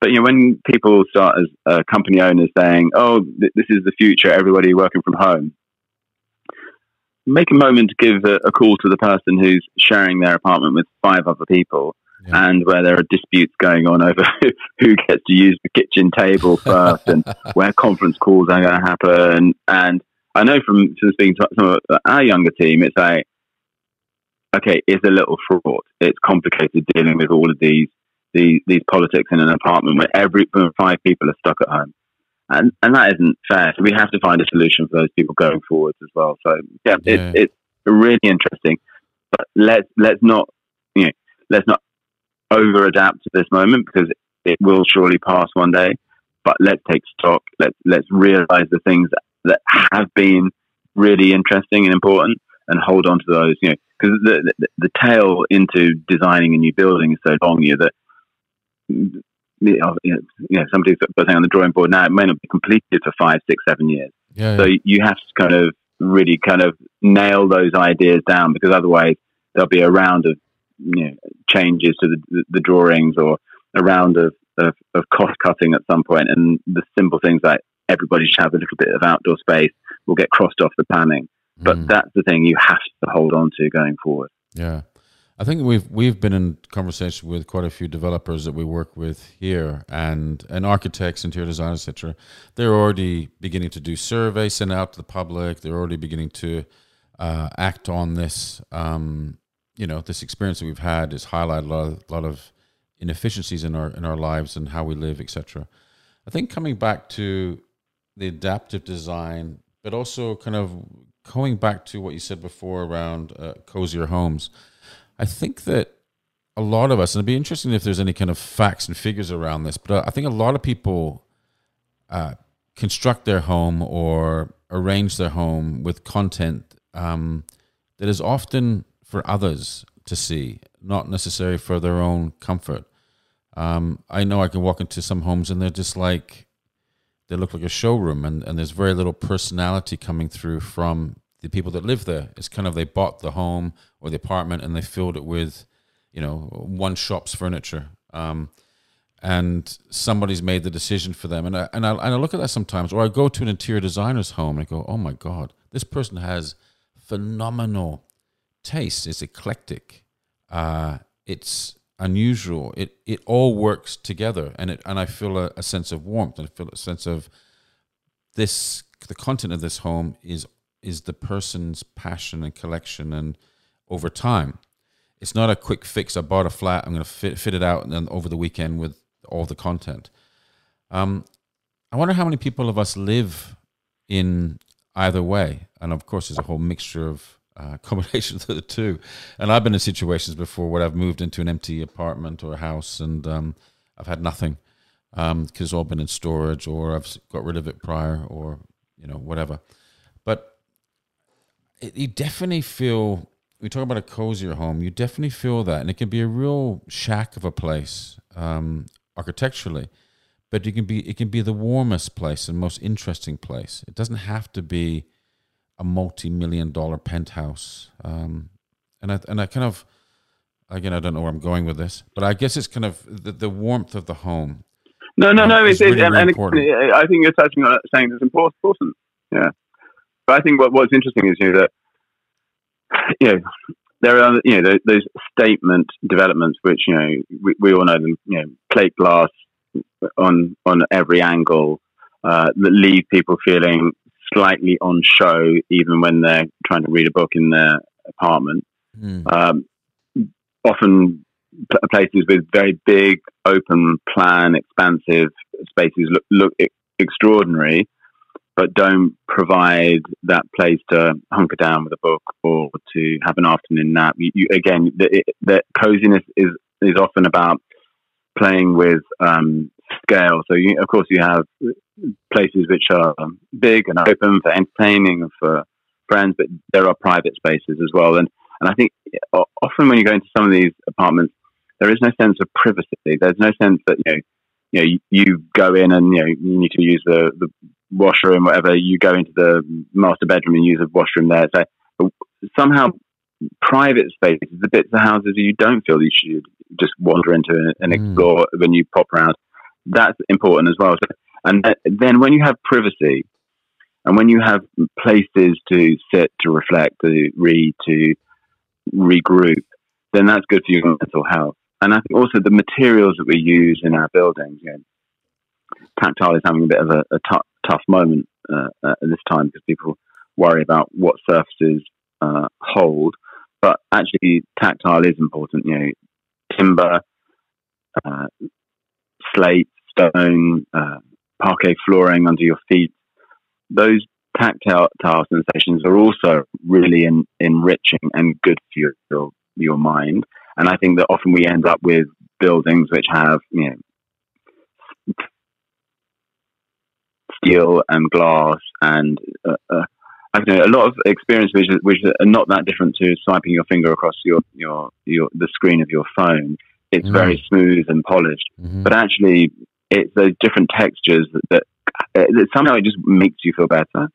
But you know, when people start as uh, company owners saying, "Oh, th- this is the future, everybody working from home," make a moment to give a, a, call to the person who's sharing their apartment with five other people, yeah. and where there are disputes going on over who gets to use the kitchen table first, and where conference calls are going to happen. And I know from, from speaking to some of our younger team, it's like okay, it's a little fraught. It's complicated dealing with all of these these, these politics in an apartment where every five people are stuck at home. And, and that isn't fair. So we have to find a solution for those people going forwards as well. So yeah, yeah. It's, it's really interesting, but let's, let's not, you know, let's not over adapt to this moment because it will surely pass one day, but let's take stock. Let's, let's realize the things that, that have been really interesting and important and hold on to those, you know, because the, the, the tail into designing a new building is so long here that you know, you know somebody's putting on the drawing board now it may not be completed for five, six, seven years. Yeah, so yeah. you have to kind of really kind of nail those ideas down because otherwise there'll be a round of you know changes to the, the, the drawings or a round of, of, of cost cutting at some point and the simple things like everybody should have a little bit of outdoor space will get crossed off the planning but mm. that's the thing you have to hold on to going forward. Yeah. I think we've we've been in conversation with quite a few developers that we work with here, and and architects, interior designers, etc. They're already beginning to do surveys, send out to the public. They're already beginning to uh, act on this. Um, you know, this experience that we've had has highlighted a lot of, a lot of inefficiencies in our in our lives and how we live, etc. I think coming back to the adaptive design, but also kind of going back to what you said before around uh, cozier homes, I think that a lot of us, and it'd be interesting if there's any kind of facts and figures around this, but I think a lot of people uh, construct their home or arrange their home with content um, that is often for others to see, not necessarily for their own comfort. Um, I know I can walk into some homes and they're just like they look like a showroom and, and there's very little personality coming through from the people that live there. It's kind of they bought the home or the apartment and they filled it with, you know, one shop's furniture. Um, and somebody's made the decision for them. And I, and, I, and I look at that sometimes, or I go to an interior designer's home and I go, oh my God, this person has phenomenal taste. It's eclectic. Uh, it's unusual. It it all works together, and it and I feel a, a sense of warmth. And I feel a sense of this. The content of this home is is the person's passion and collection, and over time, it's not a quick fix. I bought a flat. I'm going to fit fit it out, and then over the weekend with all the content. Um, I wonder how many people of us live in either way, and of course, there's a whole mixture of uh, combinations of the two. And I've been in situations before where I've moved into an empty apartment or a house, and um, I've had nothing because um, it's all been in storage, or I've got rid of it prior, or you know whatever. It, you definitely feel. We talk about a cozier home. You definitely feel that, and it can be a real shack of a place um, architecturally but it can be it can be the warmest place and most interesting place. It doesn't have to be a multi-million dollar penthouse. Um, and I and I kind of again I don't know where I'm going with this, but I guess it's kind of the, the warmth of the home. No, no, no. It's, really, and, really and I think you're touching on it, saying it's important. Yeah, but I think what what's interesting is you know that you know there are you know those, statement developments which you know we, we all know them you know plate glass on on every angle uh, that leave people feeling slightly on show, even when they're trying to read a book in their apartment. Mm. Um, often places with very big, open plan, expansive spaces look, look extraordinary, but don't provide that place to hunker down with a book or to have an afternoon nap. You, you, again, the, the coziness is is often about playing with um, scale. So, you, of course, you have places which are big and open for entertaining and for friends, but there are private spaces as well. And and I think often when you go into some of these apartments, there is no sense of privacy. There's no sense that you know, you know, you, you go in and you know you need to use the the washroom, whatever. You go into the master bedroom and use a washroom there. So somehow private spaces, the bits of houses you don't feel you should just wander into and, hmm. explore mm. when you pop around. That's important as well. So, and then when you have privacy, and when you have places to sit, to reflect, to read, to regroup, then that's good for your mental health. And I think also the materials that we use in our buildings, you know, tactile is having a bit of a, a, a t- tough moment uh, at this time because people worry about what surfaces uh, hold. But actually, tactile is important. You know, timber, uh, slate, stone, uh, parquet flooring under your feet. Those tactile sensations are also really in, enriching and good for your, your mind. And I think that often we end up with buildings which have, you know, steel and glass and uh, uh, I don't know a lot of experience which, which are not that different to swiping your finger across your your, your the screen of your phone. It's mm-hmm. very smooth and polished, mm-hmm. but actually, it's those different textures that, that, that somehow it just makes you feel better.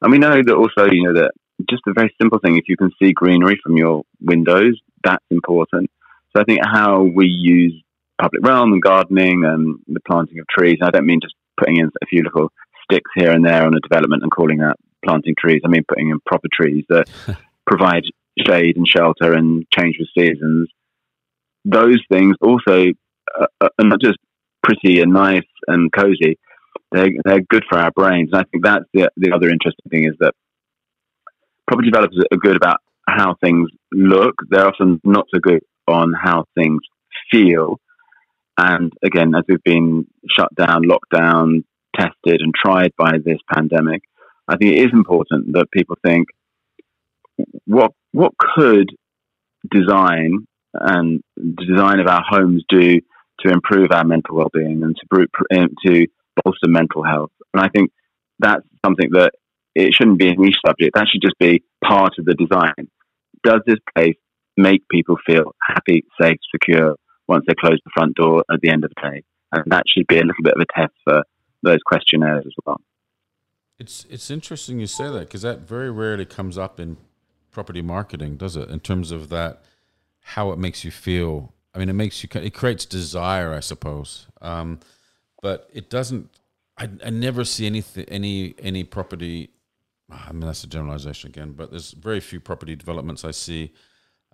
And we know that also, you know, that just a very simple thing, if you can see greenery from your windows, that's important. So I think how we use public realm and gardening and the planting of trees, I don't mean just putting in a few little sticks here and there on a development and calling that planting trees. I mean putting in proper trees that provide shade and shelter and change with seasons. Those things also uh, are not just pretty and nice and cozy, they're, they're good for our brains. And I think that's the, the other interesting thing is that property developers are good about how things look. They're often not so good on how things feel. And again, as we've been shut down, locked down, tested, and tried by this pandemic, I think it is important that people think what what could design and the design of our homes do to improve our mental well-being and to to bolster mental health. And I think that's something that it shouldn't be a niche subject. That should just be part of the design. Does this place make people feel happy, safe, secure once they close the front door at the end of the day? And that should be a little bit of a test for those questionnaires as well. It's it's interesting you say that because that very rarely comes up in property marketing, does it? In terms of that, how it makes you feel I mean, it makes you it creates desire, I suppose, um, but it doesn't. I, I never see anything any any property I mean, that's a generalization again, but there's very few property developments I see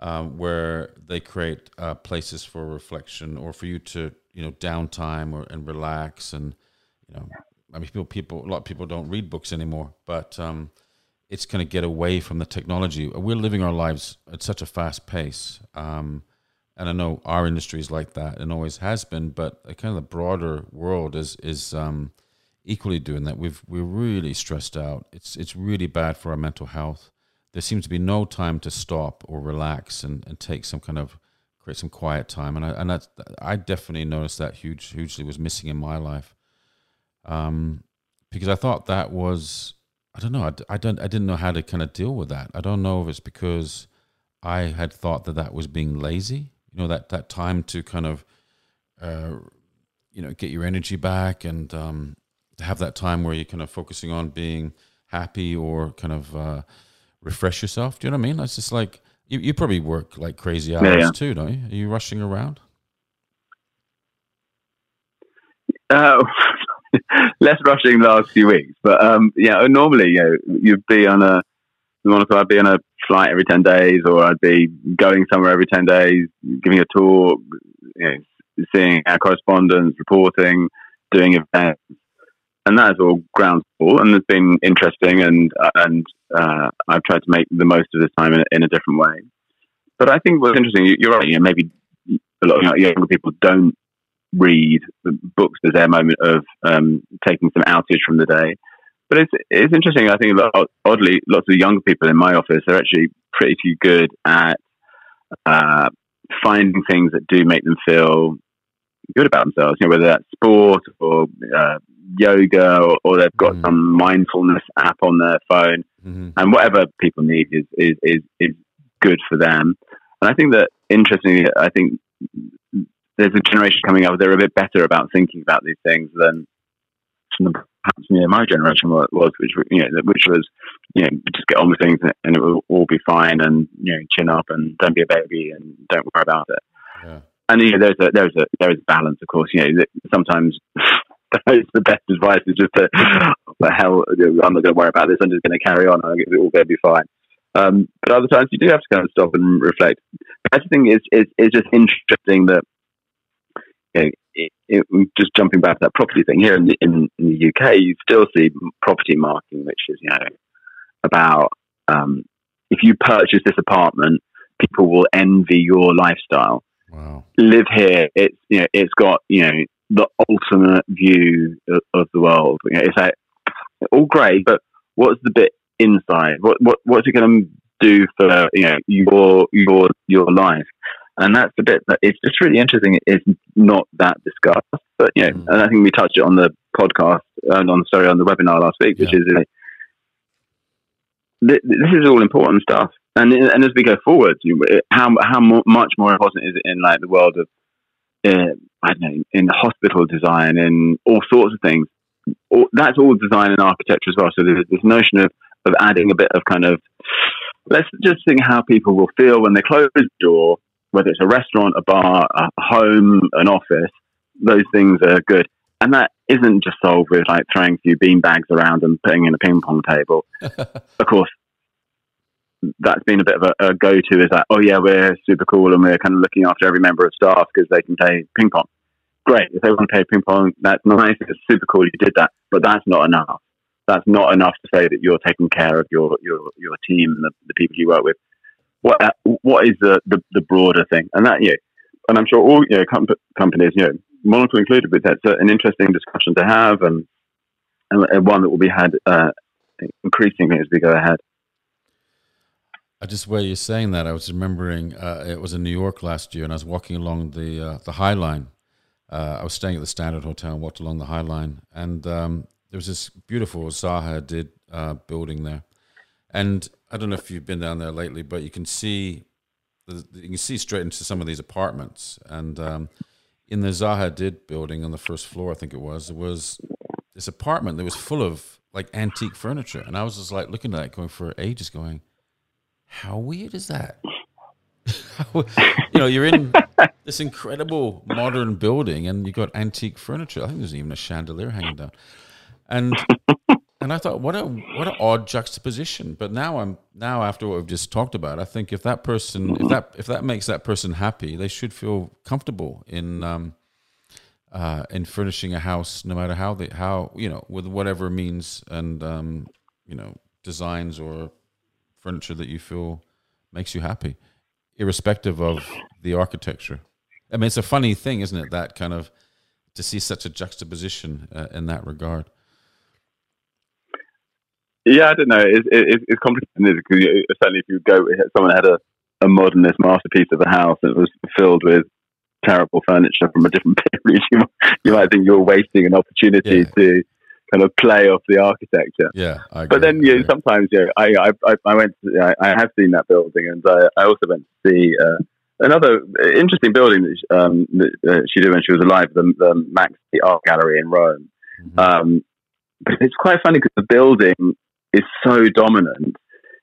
um, where they create uh, places for reflection or for you to, you know, downtime or and relax. And, you know, I mean, people, people, a lot of people don't read books anymore, but um, it's going to get away from the technology. We're living our lives at such a fast pace. Um, and I know our industry is like that and always has been, but kind of the broader world is, is, um, equally doing that. We've we're really stressed out. It's it's really bad for our mental health. There seems to be no time to stop or relax and, and take some kind of create some quiet time. And I and that's I definitely noticed that huge hugely was missing in my life. Um, because I thought that was I don't know I, I don't I didn't know how to kind of deal with that. I don't know if it's because I had thought that that was being lazy. You know that that time to kind of uh, you know get your energy back and um, to have that time where you're kind of focusing on being happy or kind of uh, refresh yourself. Do you know what I mean? It's just like you, you probably work like crazy hours yeah, yeah. too, don't you? Are you rushing around? Uh, less rushing the last few weeks, but um, yeah, normally you know you'd be on a Monocle, I'd be on a flight every ten days, or I'd be going somewhere every ten days, giving a talk, you know, seeing our correspondence, reporting, doing events and that is all ground school and it's been interesting and and uh, I've tried to make the most of this time in, in, a different way. But I think what's interesting, you're right. You know, maybe a lot of younger people don't read books as their moment of um, taking some outage from the day. But it's it's interesting. I think oddly, lots of younger people in my office are actually pretty good at uh, finding things that do make them feel good about themselves. You know, whether that's sport or uh, yoga or, or they've got mm. some mindfulness app on their phone, mm-hmm. and whatever people need is, is is is good for them. And I think that interestingly, I think there's a generation coming up they're a bit better about thinking about these things than perhaps you know, my generation was, which you know, which was you know just get on with things and it will all be fine and you know chin up and don't be a baby and don't worry about it. Yeah. And you know, there's a there's a there is a balance, of course. You know, sometimes the best advice is just to, the hell, I'm not going to worry about this. I'm just going to carry on. It's all going to be fine. Um, but other times you do have to kind of stop and reflect. The thing is, is, is just interesting that, you know, it, it, just jumping back to that property thing here in the, in, in the UK, you still see property marketing, which is, you know, about um, if you purchase this apartment, people will envy your lifestyle. Wow. Live here. It's you know, it's got you know the ultimate view of, of the world. You know, it's like all great, but what's the bit inside? What what what's it going to do for you know your your your life? And that's the bit that it's just really interesting. It's not that discussed, but you know, mm. and I think we touched it on the podcast and on sorry on the webinar last week, which is th- this is all important stuff. And and as we go forward, how how much more important is it in like the world of uh, I don't know, in hospital design and all sorts of things. All, that's all design and architecture as well. So there's this notion of, of adding a bit of kind of, let's just think how people will feel when they close the door, whether it's a restaurant, a bar, a home, an office, those things are good. And that isn't just solved with like throwing a few bean bags around and putting in a ping pong table. of course, that's been a bit of a, a go-to is that oh yeah we're super cool and we're kind of looking after every member of staff because they can play ping pong. Great. If they want to play ping pong that's nice. It's super cool you did that. But that's not enough. That's not enough to say that you're taking care of your your, your team and the, the people you work with. What uh, what is the, the, the broader thing? And that you know, and I'm sure all you know com- companies you know Monocle included with that's an interesting discussion to have and, and one that will be had uh, increasingly as we go ahead I just where you're saying that, I was remembering uh, it was in New York last year, and I was walking along the uh, the High Line. Uh, I was staying at the Standard Hotel and walked along the High Line, and um, there was this beautiful Zaha Hadid uh, building there. And I don't know if you've been down there lately, but you can see you can see straight into some of these apartments. And um, in the Zaha Hadid building on the first floor, I think it was, was this apartment that was full of like antique furniture, and I was just like looking at it, going for ages, going how weird is that? you know, you're in this incredible modern building and you've got antique furniture. I think there's even a chandelier hanging down. And And I thought, what a what an odd juxtaposition. But now I'm now after what we've just talked about, I think if that person if that if that makes that person happy, they should feel comfortable in um, uh, in furnishing a house, no matter how they how you know with whatever means and um, you know designs or furniture that you feel makes you happy, irrespective of the architecture. I mean, it's a funny thing, isn't it? That kind of to see such a juxtaposition uh, in that regard. Yeah, I don't know. It's, it, it's complicated because certainly if you go, someone had a, a modernist masterpiece of a house and it was filled with terrible furniture from a different period, you might, you might think you're wasting an opportunity yeah. to kind of play off the architecture. Yeah, but then you know, sometimes you know, I, I I went to, I, I have seen that building, and I, I also went to see uh, another interesting building that, she, um, that uh, she did when she was alive, the, the MAXXI Art Gallery in Rome. Mm-hmm. Um, but it's quite funny because the building is so dominant.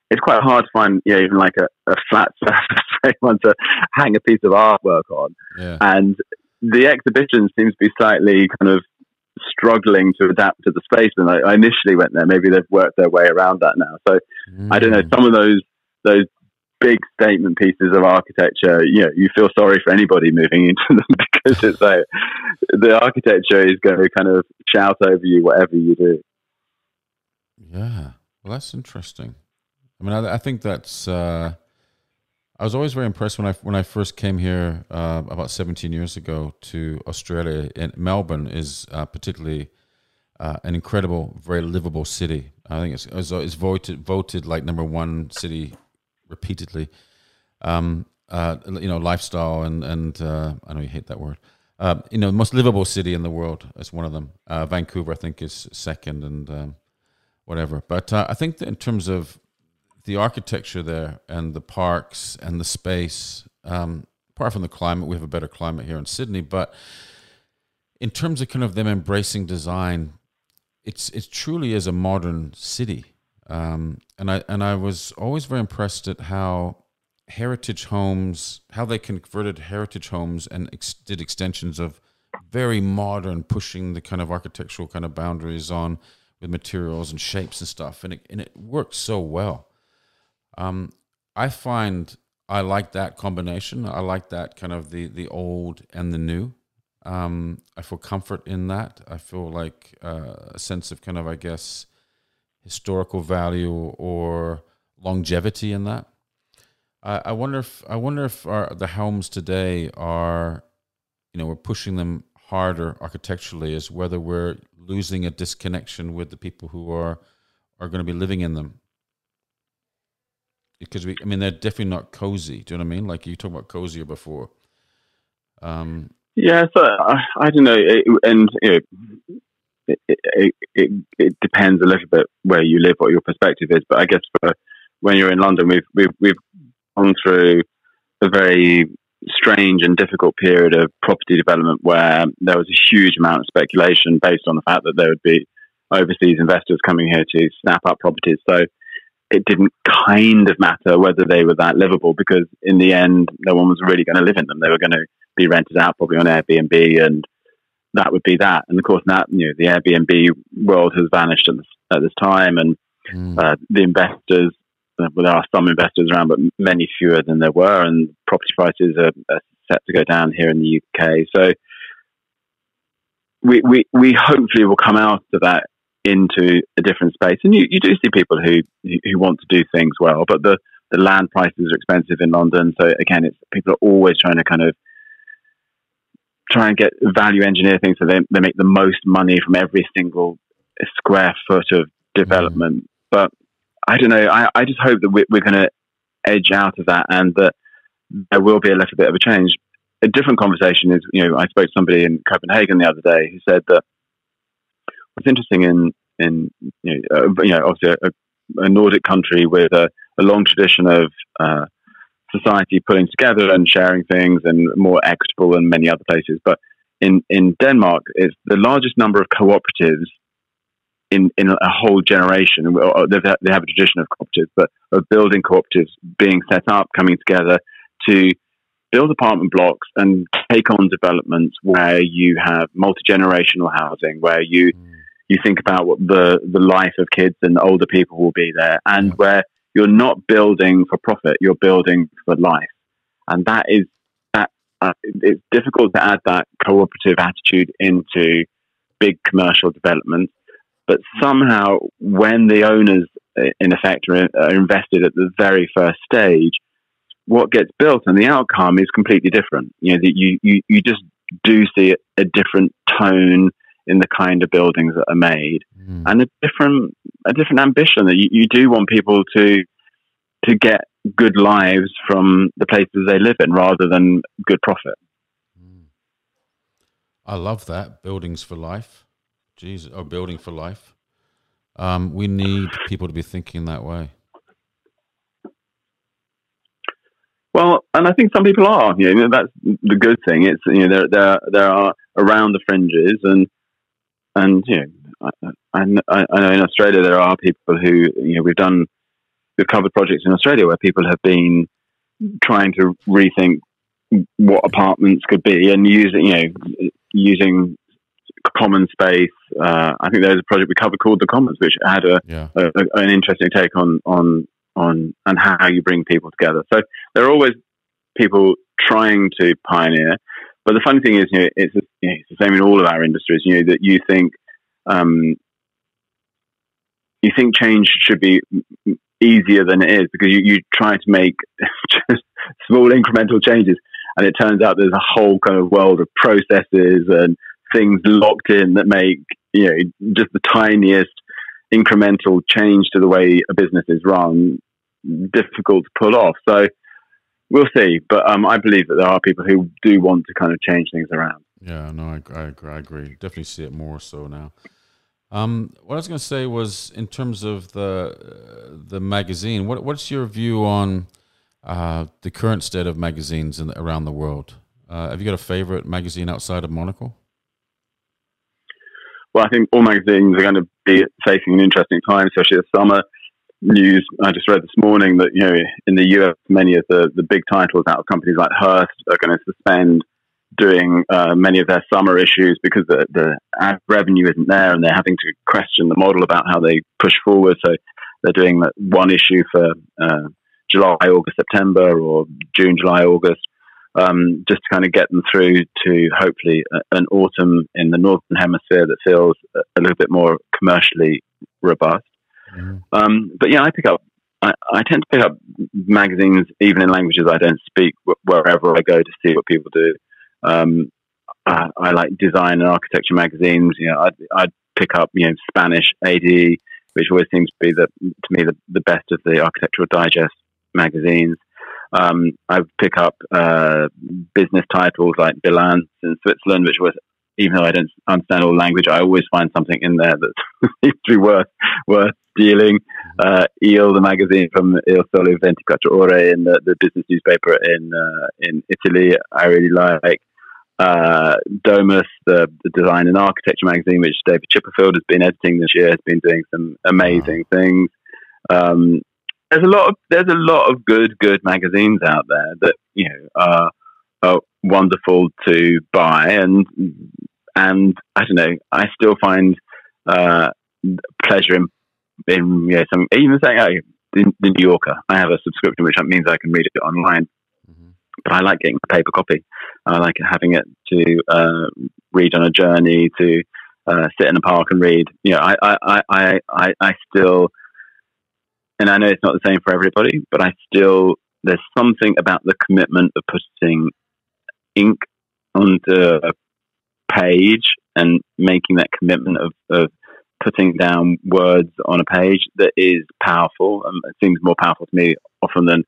It's quite hard to find, you know, even like a, a flat surface for anyone to hang a piece of artwork on. Yeah. And the exhibition seems to be slightly kind of struggling to adapt to the space. And I, I initially went there. Maybe they've worked their way around that now. So mm. I don't know. Some of those those big statement pieces of architecture, you know, you feel sorry for anybody moving into them because it's like the architecture is going to kind of shout over you whatever you do. Yeah, well, that's interesting. I mean, I, I think that's. Uh, I was always very impressed when I when I first came here uh, about 17 years ago to Australia. And Melbourne is uh, particularly uh, an incredible, very livable city. I think it's, it's, voted voted like number one city repeatedly. Um, uh, you know, lifestyle and and uh, I know you hate that word. Uh, you know, most livable city in the world is one of them. Vancouver, I think, is second, and um, whatever. But I think that in terms of the architecture there and the parks and the space, um, apart from the climate, we have a better climate here in Sydney. But in terms of kind of them embracing design, it's it truly is a modern city. Um, and I and I was always very impressed at how heritage homes, how they converted heritage homes and ex- did extensions of very modern, pushing the kind of architectural kind of boundaries on with materials and shapes and stuff, and it and it worked so well. Um, I find I like that combination. I like that kind of the the old and the new. Um, I feel comfort in that. I feel like uh, a sense of kind of I guess historical value or longevity in that. I, I wonder if I wonder if our, the homes today are, you know, we're pushing them harder architecturally, is whether we're losing a disconnection with the people who are are going to be living in them. Because we, I mean, they're definitely not cozy. Do you know what I mean? Like you talked about cozier before. Um, yeah, so I, I don't know, it, and you know, it, it, it, it, depends a little bit where you live, what your perspective is. But I guess for when you're in London, we've we've we've gone through a very strange and difficult period of property development where there was a huge amount of speculation based on the fact that there would be overseas investors coming here to snap up properties. So it didn't kind of matter whether they were that livable because in the end, no one was really going to live in them. They were going to be rented out probably on Airbnb and that would be that. And of course, now you know the Airbnb world has vanished at this, at this time, and mm. uh, the investors. Uh, well, there are some investors around, but many fewer than there were, and property prices are, are set to go down here in the UK. So we, we, we hopefully will come out of that into a different space. And you, you do see people who, who want to do things well, but the, the land prices are expensive in London. So again, it's people are always trying to kind of try and get value engineer things so they, they make the most money from every single square foot of development. Mm. But I don't know. I, I just hope that we're, we're going to edge out of that and that there will be a little bit of a change. A different conversation is, you know, I spoke to somebody in Copenhagen the other day who said that what's interesting in, in you know, uh, you know obviously a, a, Nordic country with a, a long tradition of uh, society pulling together and sharing things and more equitable than many other places. But in, in Denmark, it's the largest number of cooperatives in, in a whole generation. They have a tradition of cooperatives, but of building cooperatives being set up, coming together to build apartment blocks and take on developments where you have multi generational housing, where you mm. You think about what the the life of kids and older people will be there, and where you're not building for profit, you're building for life, and that is that. Uh, it's difficult to add that cooperative attitude into big commercial development, but somehow when the owners, in effect, are, are invested at the very first stage, what gets built and the outcome is completely different. You know, you you you just do see a different tone in the kind of buildings that are made mm. and a different a different ambition that you, you do want people to to get good lives from the places they live in rather than good profit. Mm. I love that buildings for life. Jesus, or building for life. Um, we need people to be thinking that way. Well, and I think some people are. You know, that's the good thing. It's you know there there there are around the fringes, and and you know, I, I, I know in Australia there are people who you know we've done we've covered projects in Australia where people have been trying to rethink what apartments could be and using you know using common space. Uh, I think there's a project we covered called the Commons, which had a, yeah. a, a, an interesting take on on on and how you bring people together. So there are always people trying to pioneer. But the funny thing is, you know, it's, you know, it's the same in all of our industries. You know that you think um, you think change should be easier than it is because you, you try to make just small incremental changes, and it turns out there's a whole kind of world of processes and things locked in that make you know just the tiniest incremental change to the way a business is run difficult to pull off. So we'll see. But um, I believe that there are people who do want to kind of change things around. Yeah, no, I, I, agree, I agree. Definitely see it more so now. Um, what I was going to say was, in terms of the uh, the magazine, what what's your view on uh, the current state of magazines in, around the world? Uh, have you got a favorite magazine outside of Monocle? Well, I think all magazines are going to be facing an interesting time, especially this summer news I just read this morning that you know in the US many of the the big titles out of companies like Hearst are going to suspend doing uh, many of their summer issues because the the ad revenue isn't there and they're having to question the model about how they push forward. So they're doing one issue for uh, July, August, September, or June, July, August. Um, just to kind of get them through to hopefully an autumn in the northern hemisphere that feels a little bit more commercially robust. Mm-hmm. Um, but yeah, I pick up. I, I, tend to pick up magazines even in languages I don't speak wherever I go to see what people do. Um, I, I, like design and architecture magazines. You know, I'd, I'd, pick up you know Spanish AD, which always seems to be the to me the, the best of the architectural digest magazines. Um, I pick up uh, business titles like Bilanz in Switzerland, which was even though I don't understand all language, I always find something in there that seems to be worth worth stealing. Uh, Il, the magazine from Il Sole 24 Ore in the, the business newspaper in uh, in Italy, I really like. Uh, Domus, the, the, design and architecture magazine, which David Chipperfield has been editing this year, has been doing some amazing wow. things. Um, there's a lot of there's a lot of good good magazines out there that you know are, are wonderful to buy, and and I don't know, I still find uh, pleasure in in yeah, some even saying oh, the, the, New Yorker. I have a subscription, which means I can read it online. Mm-hmm. But I like getting the paper copy. I like having it to uh, read on a journey, to uh, sit in a park and read. You know, I, I, I, I, I still, and I know it's not the same for everybody, but I still there's something about the commitment of putting ink onto a page and making that commitment of, of putting down words on a page that is powerful. Um, it seems more powerful to me often than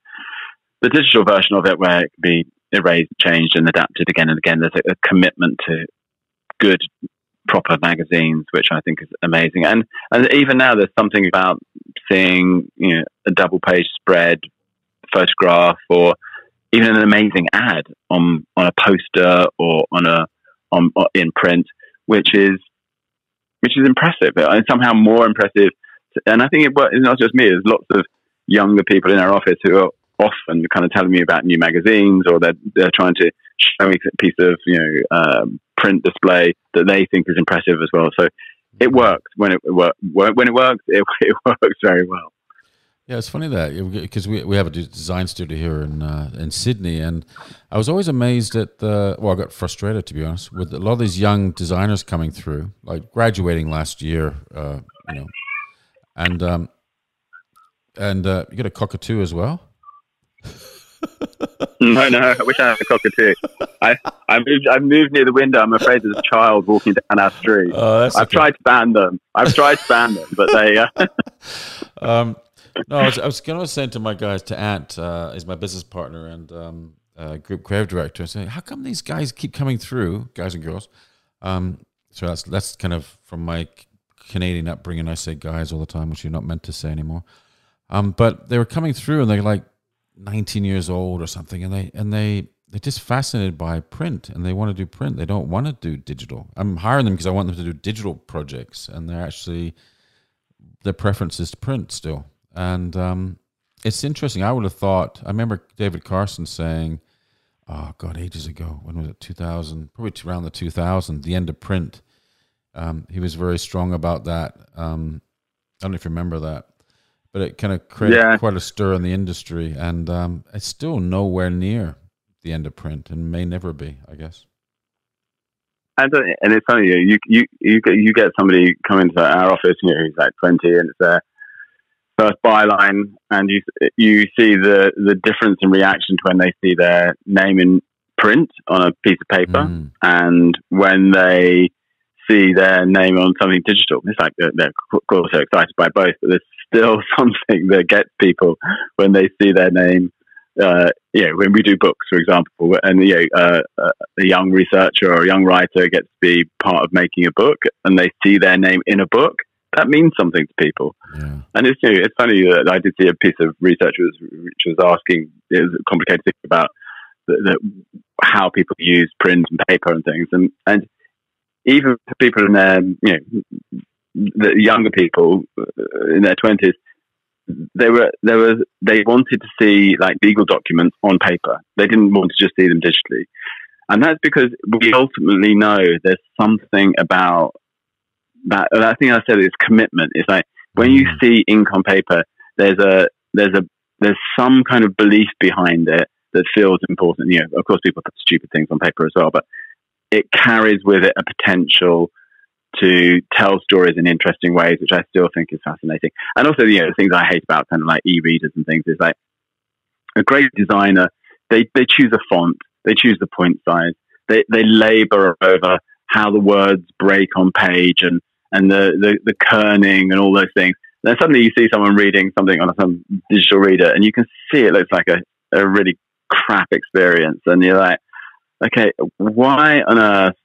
the digital version of it, where it can be erased, changed, and adapted again and again. There's a, a commitment to good, proper magazines, which I think is amazing. And and even now, there's something about seeing you know a double page spread photograph or even an amazing ad on on a poster or on a on in print, which is which is impressive and somehow more impressive. And I think it, it's not just me. There's lots of younger people in our office who are often kind of telling me about new magazines or they're, they're trying to show me a piece of, you know, um, print display that they think is impressive as well. So it works when it, works. When it works, it, it works very well. Yeah, it's funny that because we we have a design studio here in uh, in Sydney, and I was always amazed at the. Well, I got frustrated to be honest with a lot of these young designers coming through, like graduating last year, uh, you know, and um, and uh, you got a cockatoo as well. no, no. I wish I had a cockatoo. I, I moved. I moved near the window. I'm afraid there's a child walking down our street. Oh, I've okay. tried to ban them. I've tried to ban them, but they. Uh... um, no, I was, I was going to say to my guys, to Ant, uh, is my business partner and um, uh, group creative director, saying, how come these guys keep coming through, guys and girls? Um, so that's that's kind of from my Canadian upbringing. I say guys all the time, which you're not meant to say anymore. Um, but they were coming through, and they're like 19 years old or something, and they and they they're just fascinated by print, and they want to do print. They don't want to do digital. I'm hiring them because I want them to do digital projects, and they're actually their preference is to print still. And um, it's interesting. I would have thought. I remember David Carson saying, "Oh God, ages ago. When was it? 2000? Probably around the 2000. The end of print." Um, he was very strong about that. Um, I don't know if you remember that, but it kind of created yeah. quite a stir in the industry, and um, it's still nowhere near the end of print, and may never be, I guess. And, and it's funny, you you you get you get somebody come into our office, you know, who's like twenty, and it's their first byline, and you you see the the difference in reaction to when they see their name in print on a piece of paper, mm. and when they see their name on something digital. It's like they're, they're of course they're excited by both, but there's still something that gets people when they see their name. Uh, yeah, when we do books, for example, and you know, uh, uh, a young researcher or a young writer gets to be part of making a book, and they see their name in a book, that means something to people. Yeah. And it's you know, it's funny that I did see a piece of research was, which was asking it was a complicated thing about the, the, how people use print and paper and things, and and even for people in their, you know, the younger people uh, in their twenties, they were they were they wanted to see like legal documents on paper. They didn't want to just see them digitally, and that's because we ultimately know there's something about that. I think I said is commitment. It's like when you mm. see ink on paper, there's a there's a there's some kind of belief behind it that feels important. You know, of course, people put stupid things on paper as well, but it carries with it a potential to tell stories in interesting ways, which I still think is fascinating. And also, you know, the things I hate about kind of like e-readers and things is like a great designer, they, they choose a font, they choose the point size, they, they labor over how the words break on page and, and the, the, the kerning and all those things. Then suddenly you see someone reading something on some digital reader and you can see it looks like a, a really crap experience. And you're like, okay, why on earth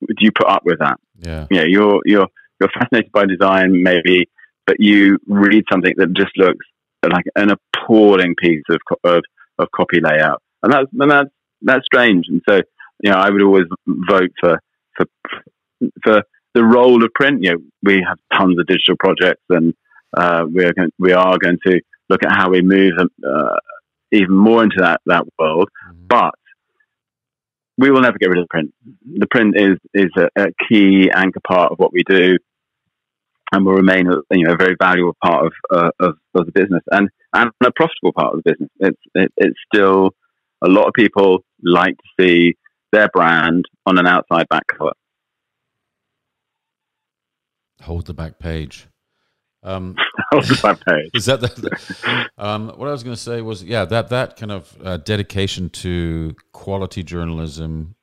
do you put up with that? Yeah, yeah, you're you're you're fascinated by design, maybe, but you read something that just looks like an appalling piece of of, of copy layout, and that's and that's that's strange. And so, you know, I would always vote for for for the role of print. You know, we have tons of digital projects, and uh, we're going, we are going to look at how we move uh, even more into that that world. Mm-hmm. But we will never get rid of the print. The print is is a, a key anchor part of what we do, and will remain a, you know a very valuable part of, uh, of, of the business and and a profitable part of the business. It's it, it's still a lot of people like to see their brand on an outside back cover. Hold the back page. Um, Is that the, um, what I was going to say was yeah that that kind of uh, dedication to quality journalism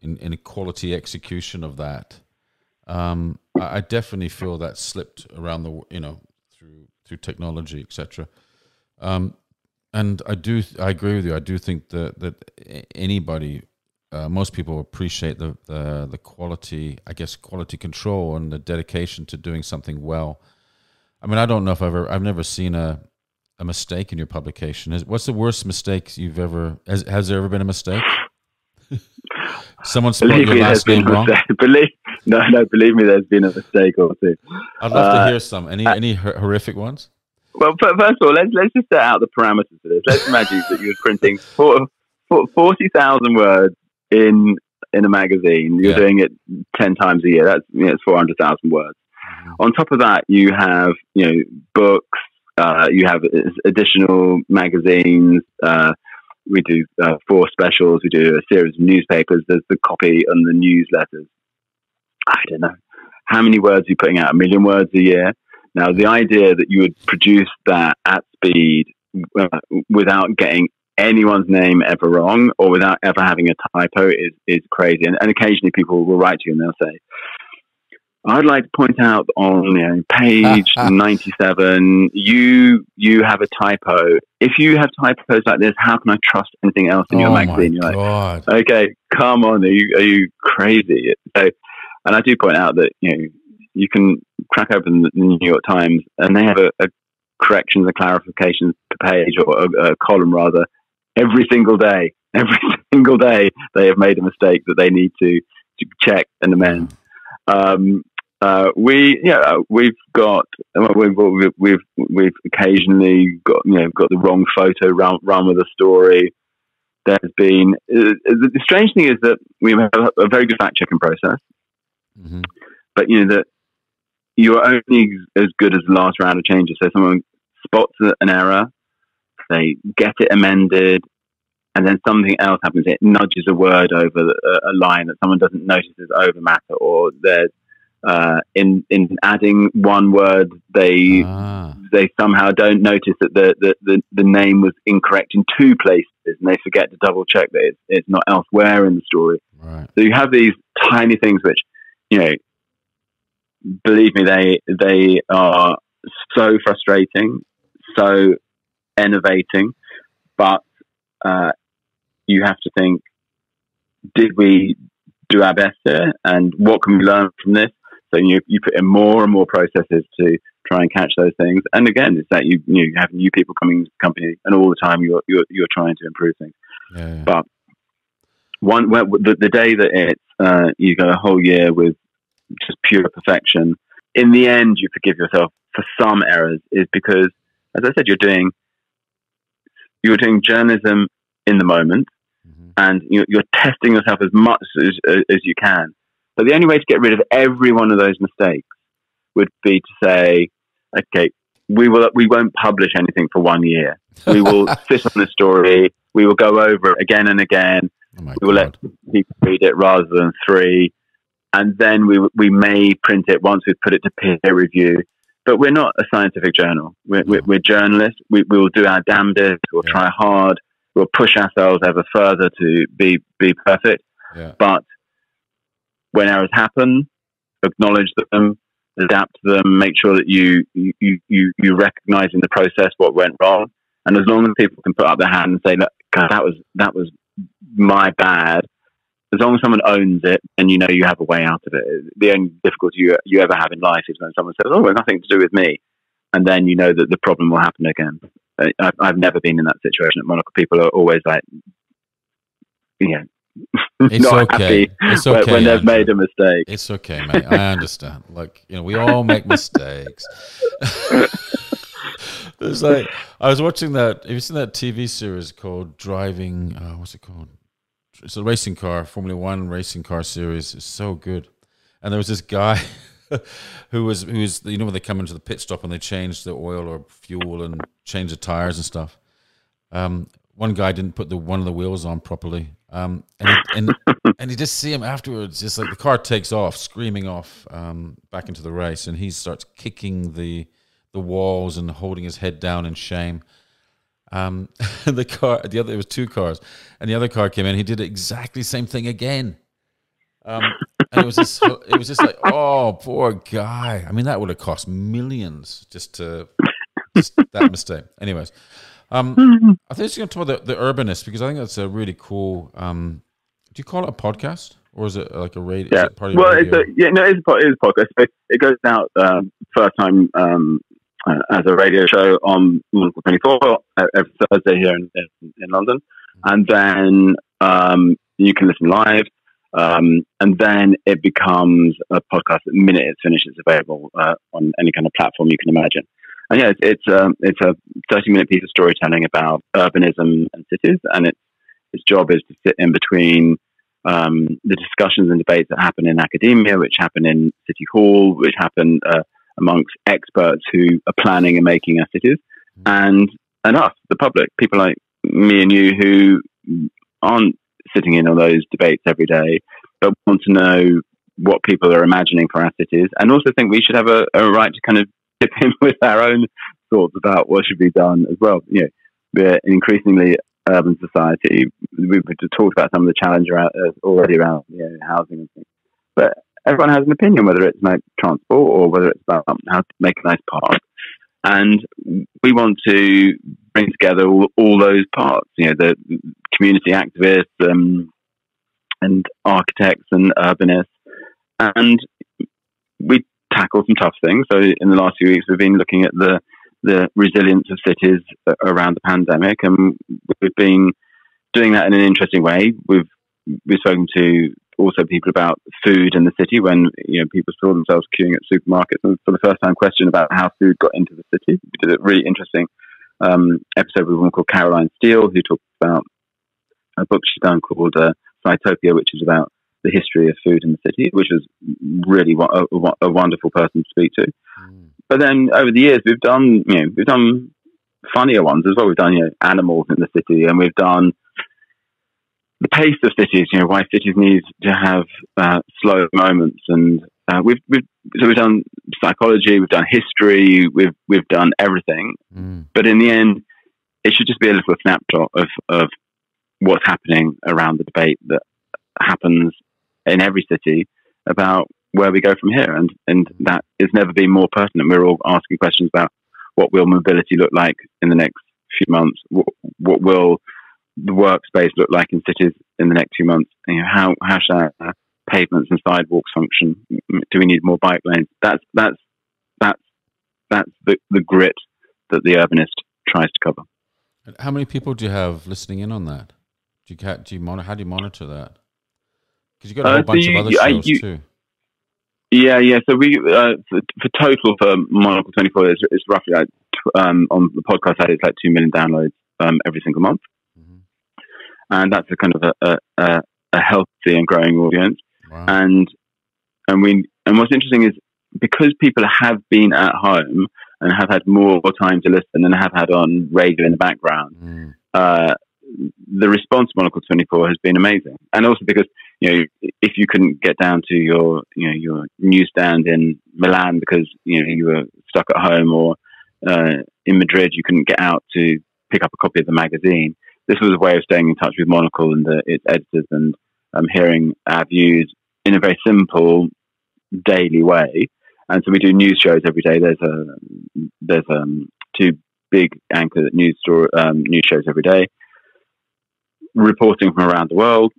in, in quality execution of that. Um, I, I, definitely feel that slipped around the you know through through technology etc. Um, and I do I agree with you. I do think that that anybody uh, most people appreciate the, the the quality I guess quality control and the dedication to doing something well I mean, I don't know if I've ever, I've never seen a, a mistake in your publication. Is, what's the worst mistake you've ever, has, has there ever been a mistake? Someone spelled your last name wrong? Believe, no, no, believe me, there's been a mistake or two. I'd love uh, to hear some. Any, uh, any horrific ones? Well, first of all, let's, let's just set out the parameters for this. Let's imagine that you're printing 40,000 words in in a magazine. You're yeah. doing it 10 times a year. That's you know, it's 400,000 words. On top of that, you have you know books, uh, you have additional magazines. Uh, we do uh, four specials. We do a series of newspapers. There's the copy and the newsletters. I don't know how many words are you putting out? A million words a year. Now, the idea that you would produce that at speed uh, without getting anyone's name ever wrong or without ever having a typo is, is crazy. And, and occasionally people will write to you and they'll say, I'd like to point out on you know, page 97, you you have a typo. If you have typos like this, how can I trust anything else in your oh magazine? You're God. like, okay, come on, are you, are you crazy? So, and I do point out that you know you can crack open the New York Times and they have a, a corrections and clarifications per page or a, a column rather every single day. Every single day, they have made a mistake that they need to, to check and amend. Um, uh, we, yeah, we've got we've, we've we've occasionally got you know got the wrong photo run, run with a story. There's been uh, the strange thing is that we have a very good fact checking process, mm-hmm. but you know that you're only as good as the last round of changes. So someone spots an error, they get it amended, and then something else happens. It nudges a word over a, line that someone doesn't notice is over matter, or there's uh, in in adding one word, they ah. they somehow don't notice that the, the, the, the, name was incorrect in two places, and they forget to double check that it's, it's not elsewhere in the story. Right. So you have these tiny things which, you know, believe me, they they are so frustrating, so innovating, but uh, you have to think: Did we do our best here, and what can we learn from this? So you you put in more and more processes to try and catch those things. And again, it's that you you have new people coming to the company, and all the time you're you're, you're trying to improve things. Yeah, yeah. But one well, the, the day that it's uh, you go a whole year with just pure perfection, in the end you forgive yourself for some errors is because, as I said, you're doing you're doing journalism in the moment, mm-hmm. and you're, you're, testing yourself as much as, as you can. But the only way to get rid of every one of those mistakes would be to say, okay, we will we won't publish anything for one year. We will sit on the story. We will go over it again and again. Oh we will God. let people read it rather than three, and then we we may print it once we've put it to peer review. But we're not a scientific journal. We're, we're, we're, journalists. We, we will do our damnedest. We'll yeah. try hard. We'll push ourselves ever further to be be perfect. Yeah. But when errors happen, acknowledge them, adapt to them, make sure that you you you you recognize in the process what went wrong. And as long as people can put up their hand and say, "Look, God, that was that was my bad," as long as someone owns it and you know you have a way out of it. The only difficulty you you ever have in life is when someone says, "Oh, it's nothing to do with me," and then you know that the problem will happen again. I've, I've never been in that situation at Monocle. People are always like, you know, it's not okay. happy it's okay, when, they've made a mistake. It's okay, mate. I understand. Like you know, we all make mistakes. There's like I was watching that. Have you seen that TV series called Driving? Uh, what's it called? It's a racing car, Formula One racing car series. It's so good. And there was this guy who was who was you know when they come into the pit stop and they change the oil or fuel and change the tires and stuff. Um, one guy didn't put the one of the wheels on properly, um, and, and and you just see him afterwards, just like the car takes off, screaming off um, back into the race, and he starts kicking the the walls and holding his head down in shame. Um, the car, the other, it was two cars, and the other car came in. He did exactly the same thing again. Um, and it was just, it was just like, oh, poor guy. I mean, that would have cost millions just to just that mistake. Anyways, um. I think it's going to talk about the, the urbanist because I think that's a really cool. Um, do you call it a podcast or is it like a radio? Yeah. It well, radio? it's a, yeah, no, it's a, it is a podcast. It, it goes out um, first time um, uh, as a radio show on Monocle 24 every Thursday here in, in, London, and then um, you can listen live. Um, and then it becomes a podcast the minute it's finished. It's available uh, on any kind of platform you can imagine. And yeah, it's it's, um, it's a thirty minute piece of storytelling about urbanism and cities, and its its job is to sit in between um, the discussions and debates that happen in academia, which happen in City Hall, which happen uh, amongst experts who are planning and making our cities, and and us, the public, people like me and you who aren't sitting in on those debates every day, but want to know what people are imagining for our cities, and also think we should have a, a right to kind of dip in with our own thoughts about what should be done as well. You know, we're an increasingly urban society. We've talked about some of the challenges around, uh, already around you know, housing and things, but everyone has an opinion whether it's like transport or whether it's about how to make a nice park. And we want to bring together all, all those parts, you know, the community activists um, and architects and urbanists. And we tackle some tough things. So in the last few weeks, we've been looking at the the resilience of cities around the pandemic, and we've been doing that in an interesting way. We've we've spoken to also people about food in the city when you know people saw themselves queuing at supermarkets, and for the first time, question about how food got into the city. We did a really interesting um, episode with a woman called Caroline Steel, who talked about a book she's done called uh, Sitopia, which is about the history of food in the city, which was really a, a, a wonderful person to speak to. Mm. But then over the years, we've done you know we've done funnier ones as well. We've done you know animals in the city, and we've done the pace of cities. You know why cities need to have uh, slow moments, and uh, we've, we've so we've done psychology, we've done history, we've we've done everything. Mm. But in the end, it should just be a little snapshot of of what's happening around the debate that happens in every city about where we go from here. And, and that has never been more pertinent. We're all asking questions about what will mobility look like in the next few months? What, what will the workspace look like in cities in the next few months? You know, how, how should our pavements and sidewalks function? Do we need more bike lanes? That's, that's, that's, that's the, the grit that the urbanist tries to cover. How many people do you have listening in on that? Do you, do you monitor, how do you monitor that? Because you've got a whole uh, bunch you, of other shows you, too. Yeah, yeah. So we uh, for, for, total for Monocle Twenty Four, it's, it's, roughly like um, on the podcast side, it's like two million downloads um, every single month. And that's a kind of a, a, a healthy and growing audience. Wow. And and we and what's interesting is because people have been at home and have had more time to listen and have had on radio in the background, mm. uh, the response to Monocle 24 has been amazing. And also because, you know, if you couldn't get down to your, you know, your newsstand in Milan because, you know, you were stuck at home or uh, in Madrid, you couldn't get out to pick up a copy of the magazine. This was a way of staying in touch with Monocle and the, its editors and um, hearing our views in a very simple, daily way. And so we do news shows every day. There's a there's um, two big anchor news um, news shows every day reporting from around the world,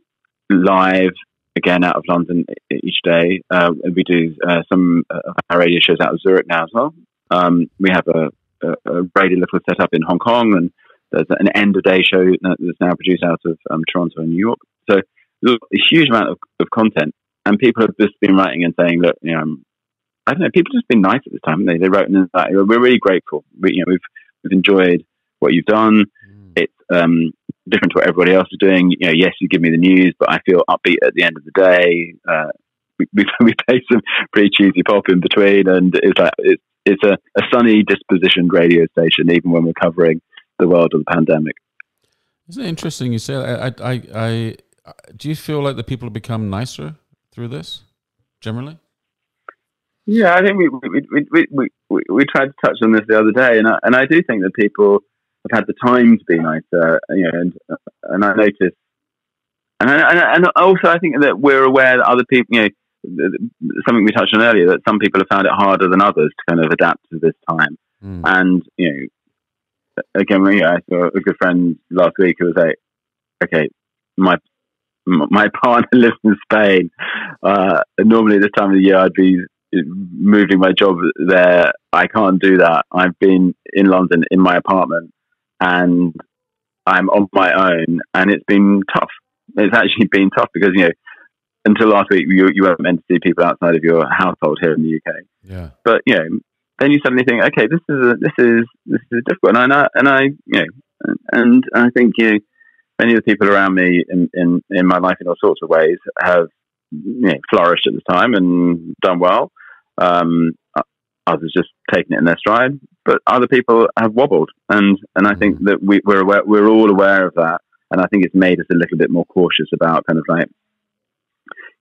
live again out of London each day. Uh, we do uh, some of our radio shows out of Zurich now as well. Um, we have a, a, a radio little set up in Hong Kong, and there's an end of day show that's now produced out of um, Toronto and New York. So a huge amount of, of content, and people have just been writing and saying, "Look, you know, um, I don't know, people have just been nice at this time. They they wrote in that we're really grateful. We, you know, we've we've enjoyed what you've done. Mm. It's um, different to what everybody else is doing. You know, yes, you give me the news, but I feel upbeat at the end of the day. Uh, we, we, we play some pretty cheesy pop in between, and it's like it's it's a, a sunny dispositioned radio station, even when we're covering the world of the pandemic. Isn't it interesting you say that? I, I, I, do you feel like the people have become nicer through this, generally? Yeah, I think we we, we, we, we, we tried to touch on this the other day, and I, and I do think that people have had the time to be nicer, you know, and and I notice, and and, and also I think that we're aware that other people, you know, something we touched on earlier, that some people have found it harder than others to kind of adapt to this time, mm. and you know, again, yeah, I saw a good friend last week who was like, okay, my my partner lives in Spain. Uh, normally, this time of the year, I'd be moving my job there. I can't do that. I've been in London in my apartment and I'm on my own, and it's been tough. It's actually been tough because you know until last week you you weren't meant to see people outside of your household here in the UK. Yeah. But you know, then you suddenly think, okay, this is a, this is this is difficult, and I and I you know, and I think you know, many of the people around me in, in in my life in all sorts of ways have you know, flourished at the time and done well. Um, others just taken it in their stride, but other people have wobbled, and and I think mm. that we, we're aware, we're all aware of that, and I think it's made us a little bit more cautious about kind of like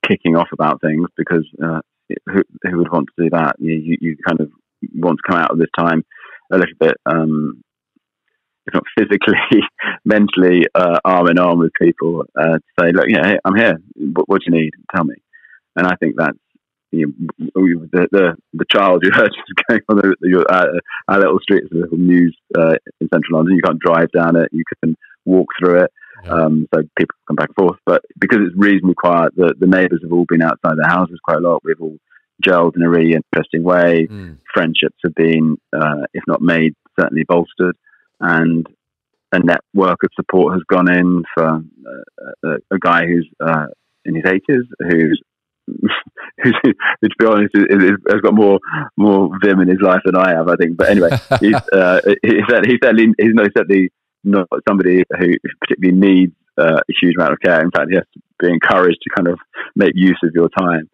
kicking off about things because uh, who, who would want to do that? You, you, you kind of want to come out of this time a little bit, um, if not physically, mentally, uh, arm in arm with people uh, to say, look, yeah, hey, I'm here. What, what, do you need? Tell me. And I think that's you know, the, the the child you heard is going on the, the, uh, our little street, it's a little mews uh, in central London. You can't drive down it. You can walk through it. Um, so people come back and forth. But because it's reasonably quiet, the, the neighbours have all been outside their houses quite a lot. We've all gelled in a really interesting way. Mm. Friendships have been, uh, if not made, certainly bolstered. And a network of support has gone in for uh, a, a, guy who's uh, in his 80s, who's who's, to be honest, has got more more vim in his life than I have, I think. But anyway, he's, uh, he said he certainly he's not certainly not somebody who particularly needs uh, a huge amount of care. In fact, he has to be encouraged to kind of make use of your time.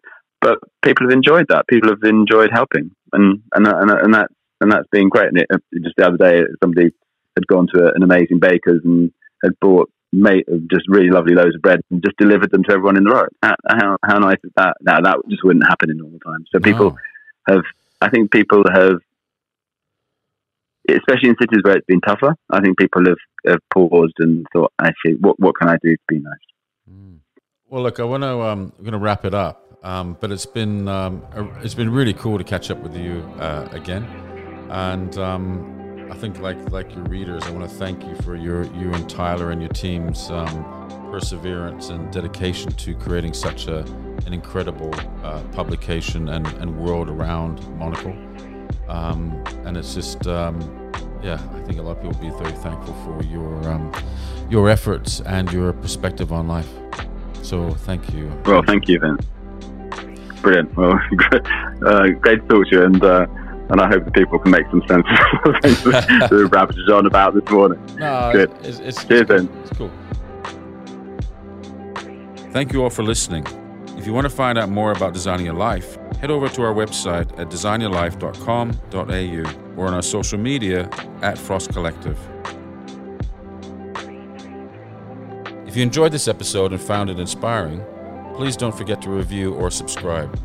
But people have enjoyed that. People have enjoyed helping, and and and, and that and that's been great. And it, just the other day, somebody had gone to an amazing baker's and had bought made just really lovely loaves of bread and just delivered them to everyone in the road. How, how, how nice is that? Now that just wouldn't happen in normal times. So people have, I think people have, especially in cities where it's been tougher. I think people have, have paused and thought, actually, what what can I do to be nice? Mm. Well, look, I want to um, I'm going to wrap it up, um, but it's been um, it's been really cool to catch up with you uh, again, and um, I think, like like your readers, I want to thank you for your you and Tyler and your team's um, perseverance and dedication to creating such a an incredible uh, publication and, and world around Monocle. Um, and it's just, um, yeah, I think a lot of people will be very thankful for your um, your efforts and your perspective on life. So thank you. Well, thank you, Vince. Brilliant. Well, uh, great to talk to you and. Uh, and I hope the people can make some sense of the things that rabbited on about this morning. No, Good. It's, it's, Cheers, then. It's cool. Thank you all for listening. If you want to find out more about designing your life, head over to our website at designyourlife.com.au or on our social media at Frost Collective. If you enjoyed this episode and found it inspiring, please don't forget to review or subscribe.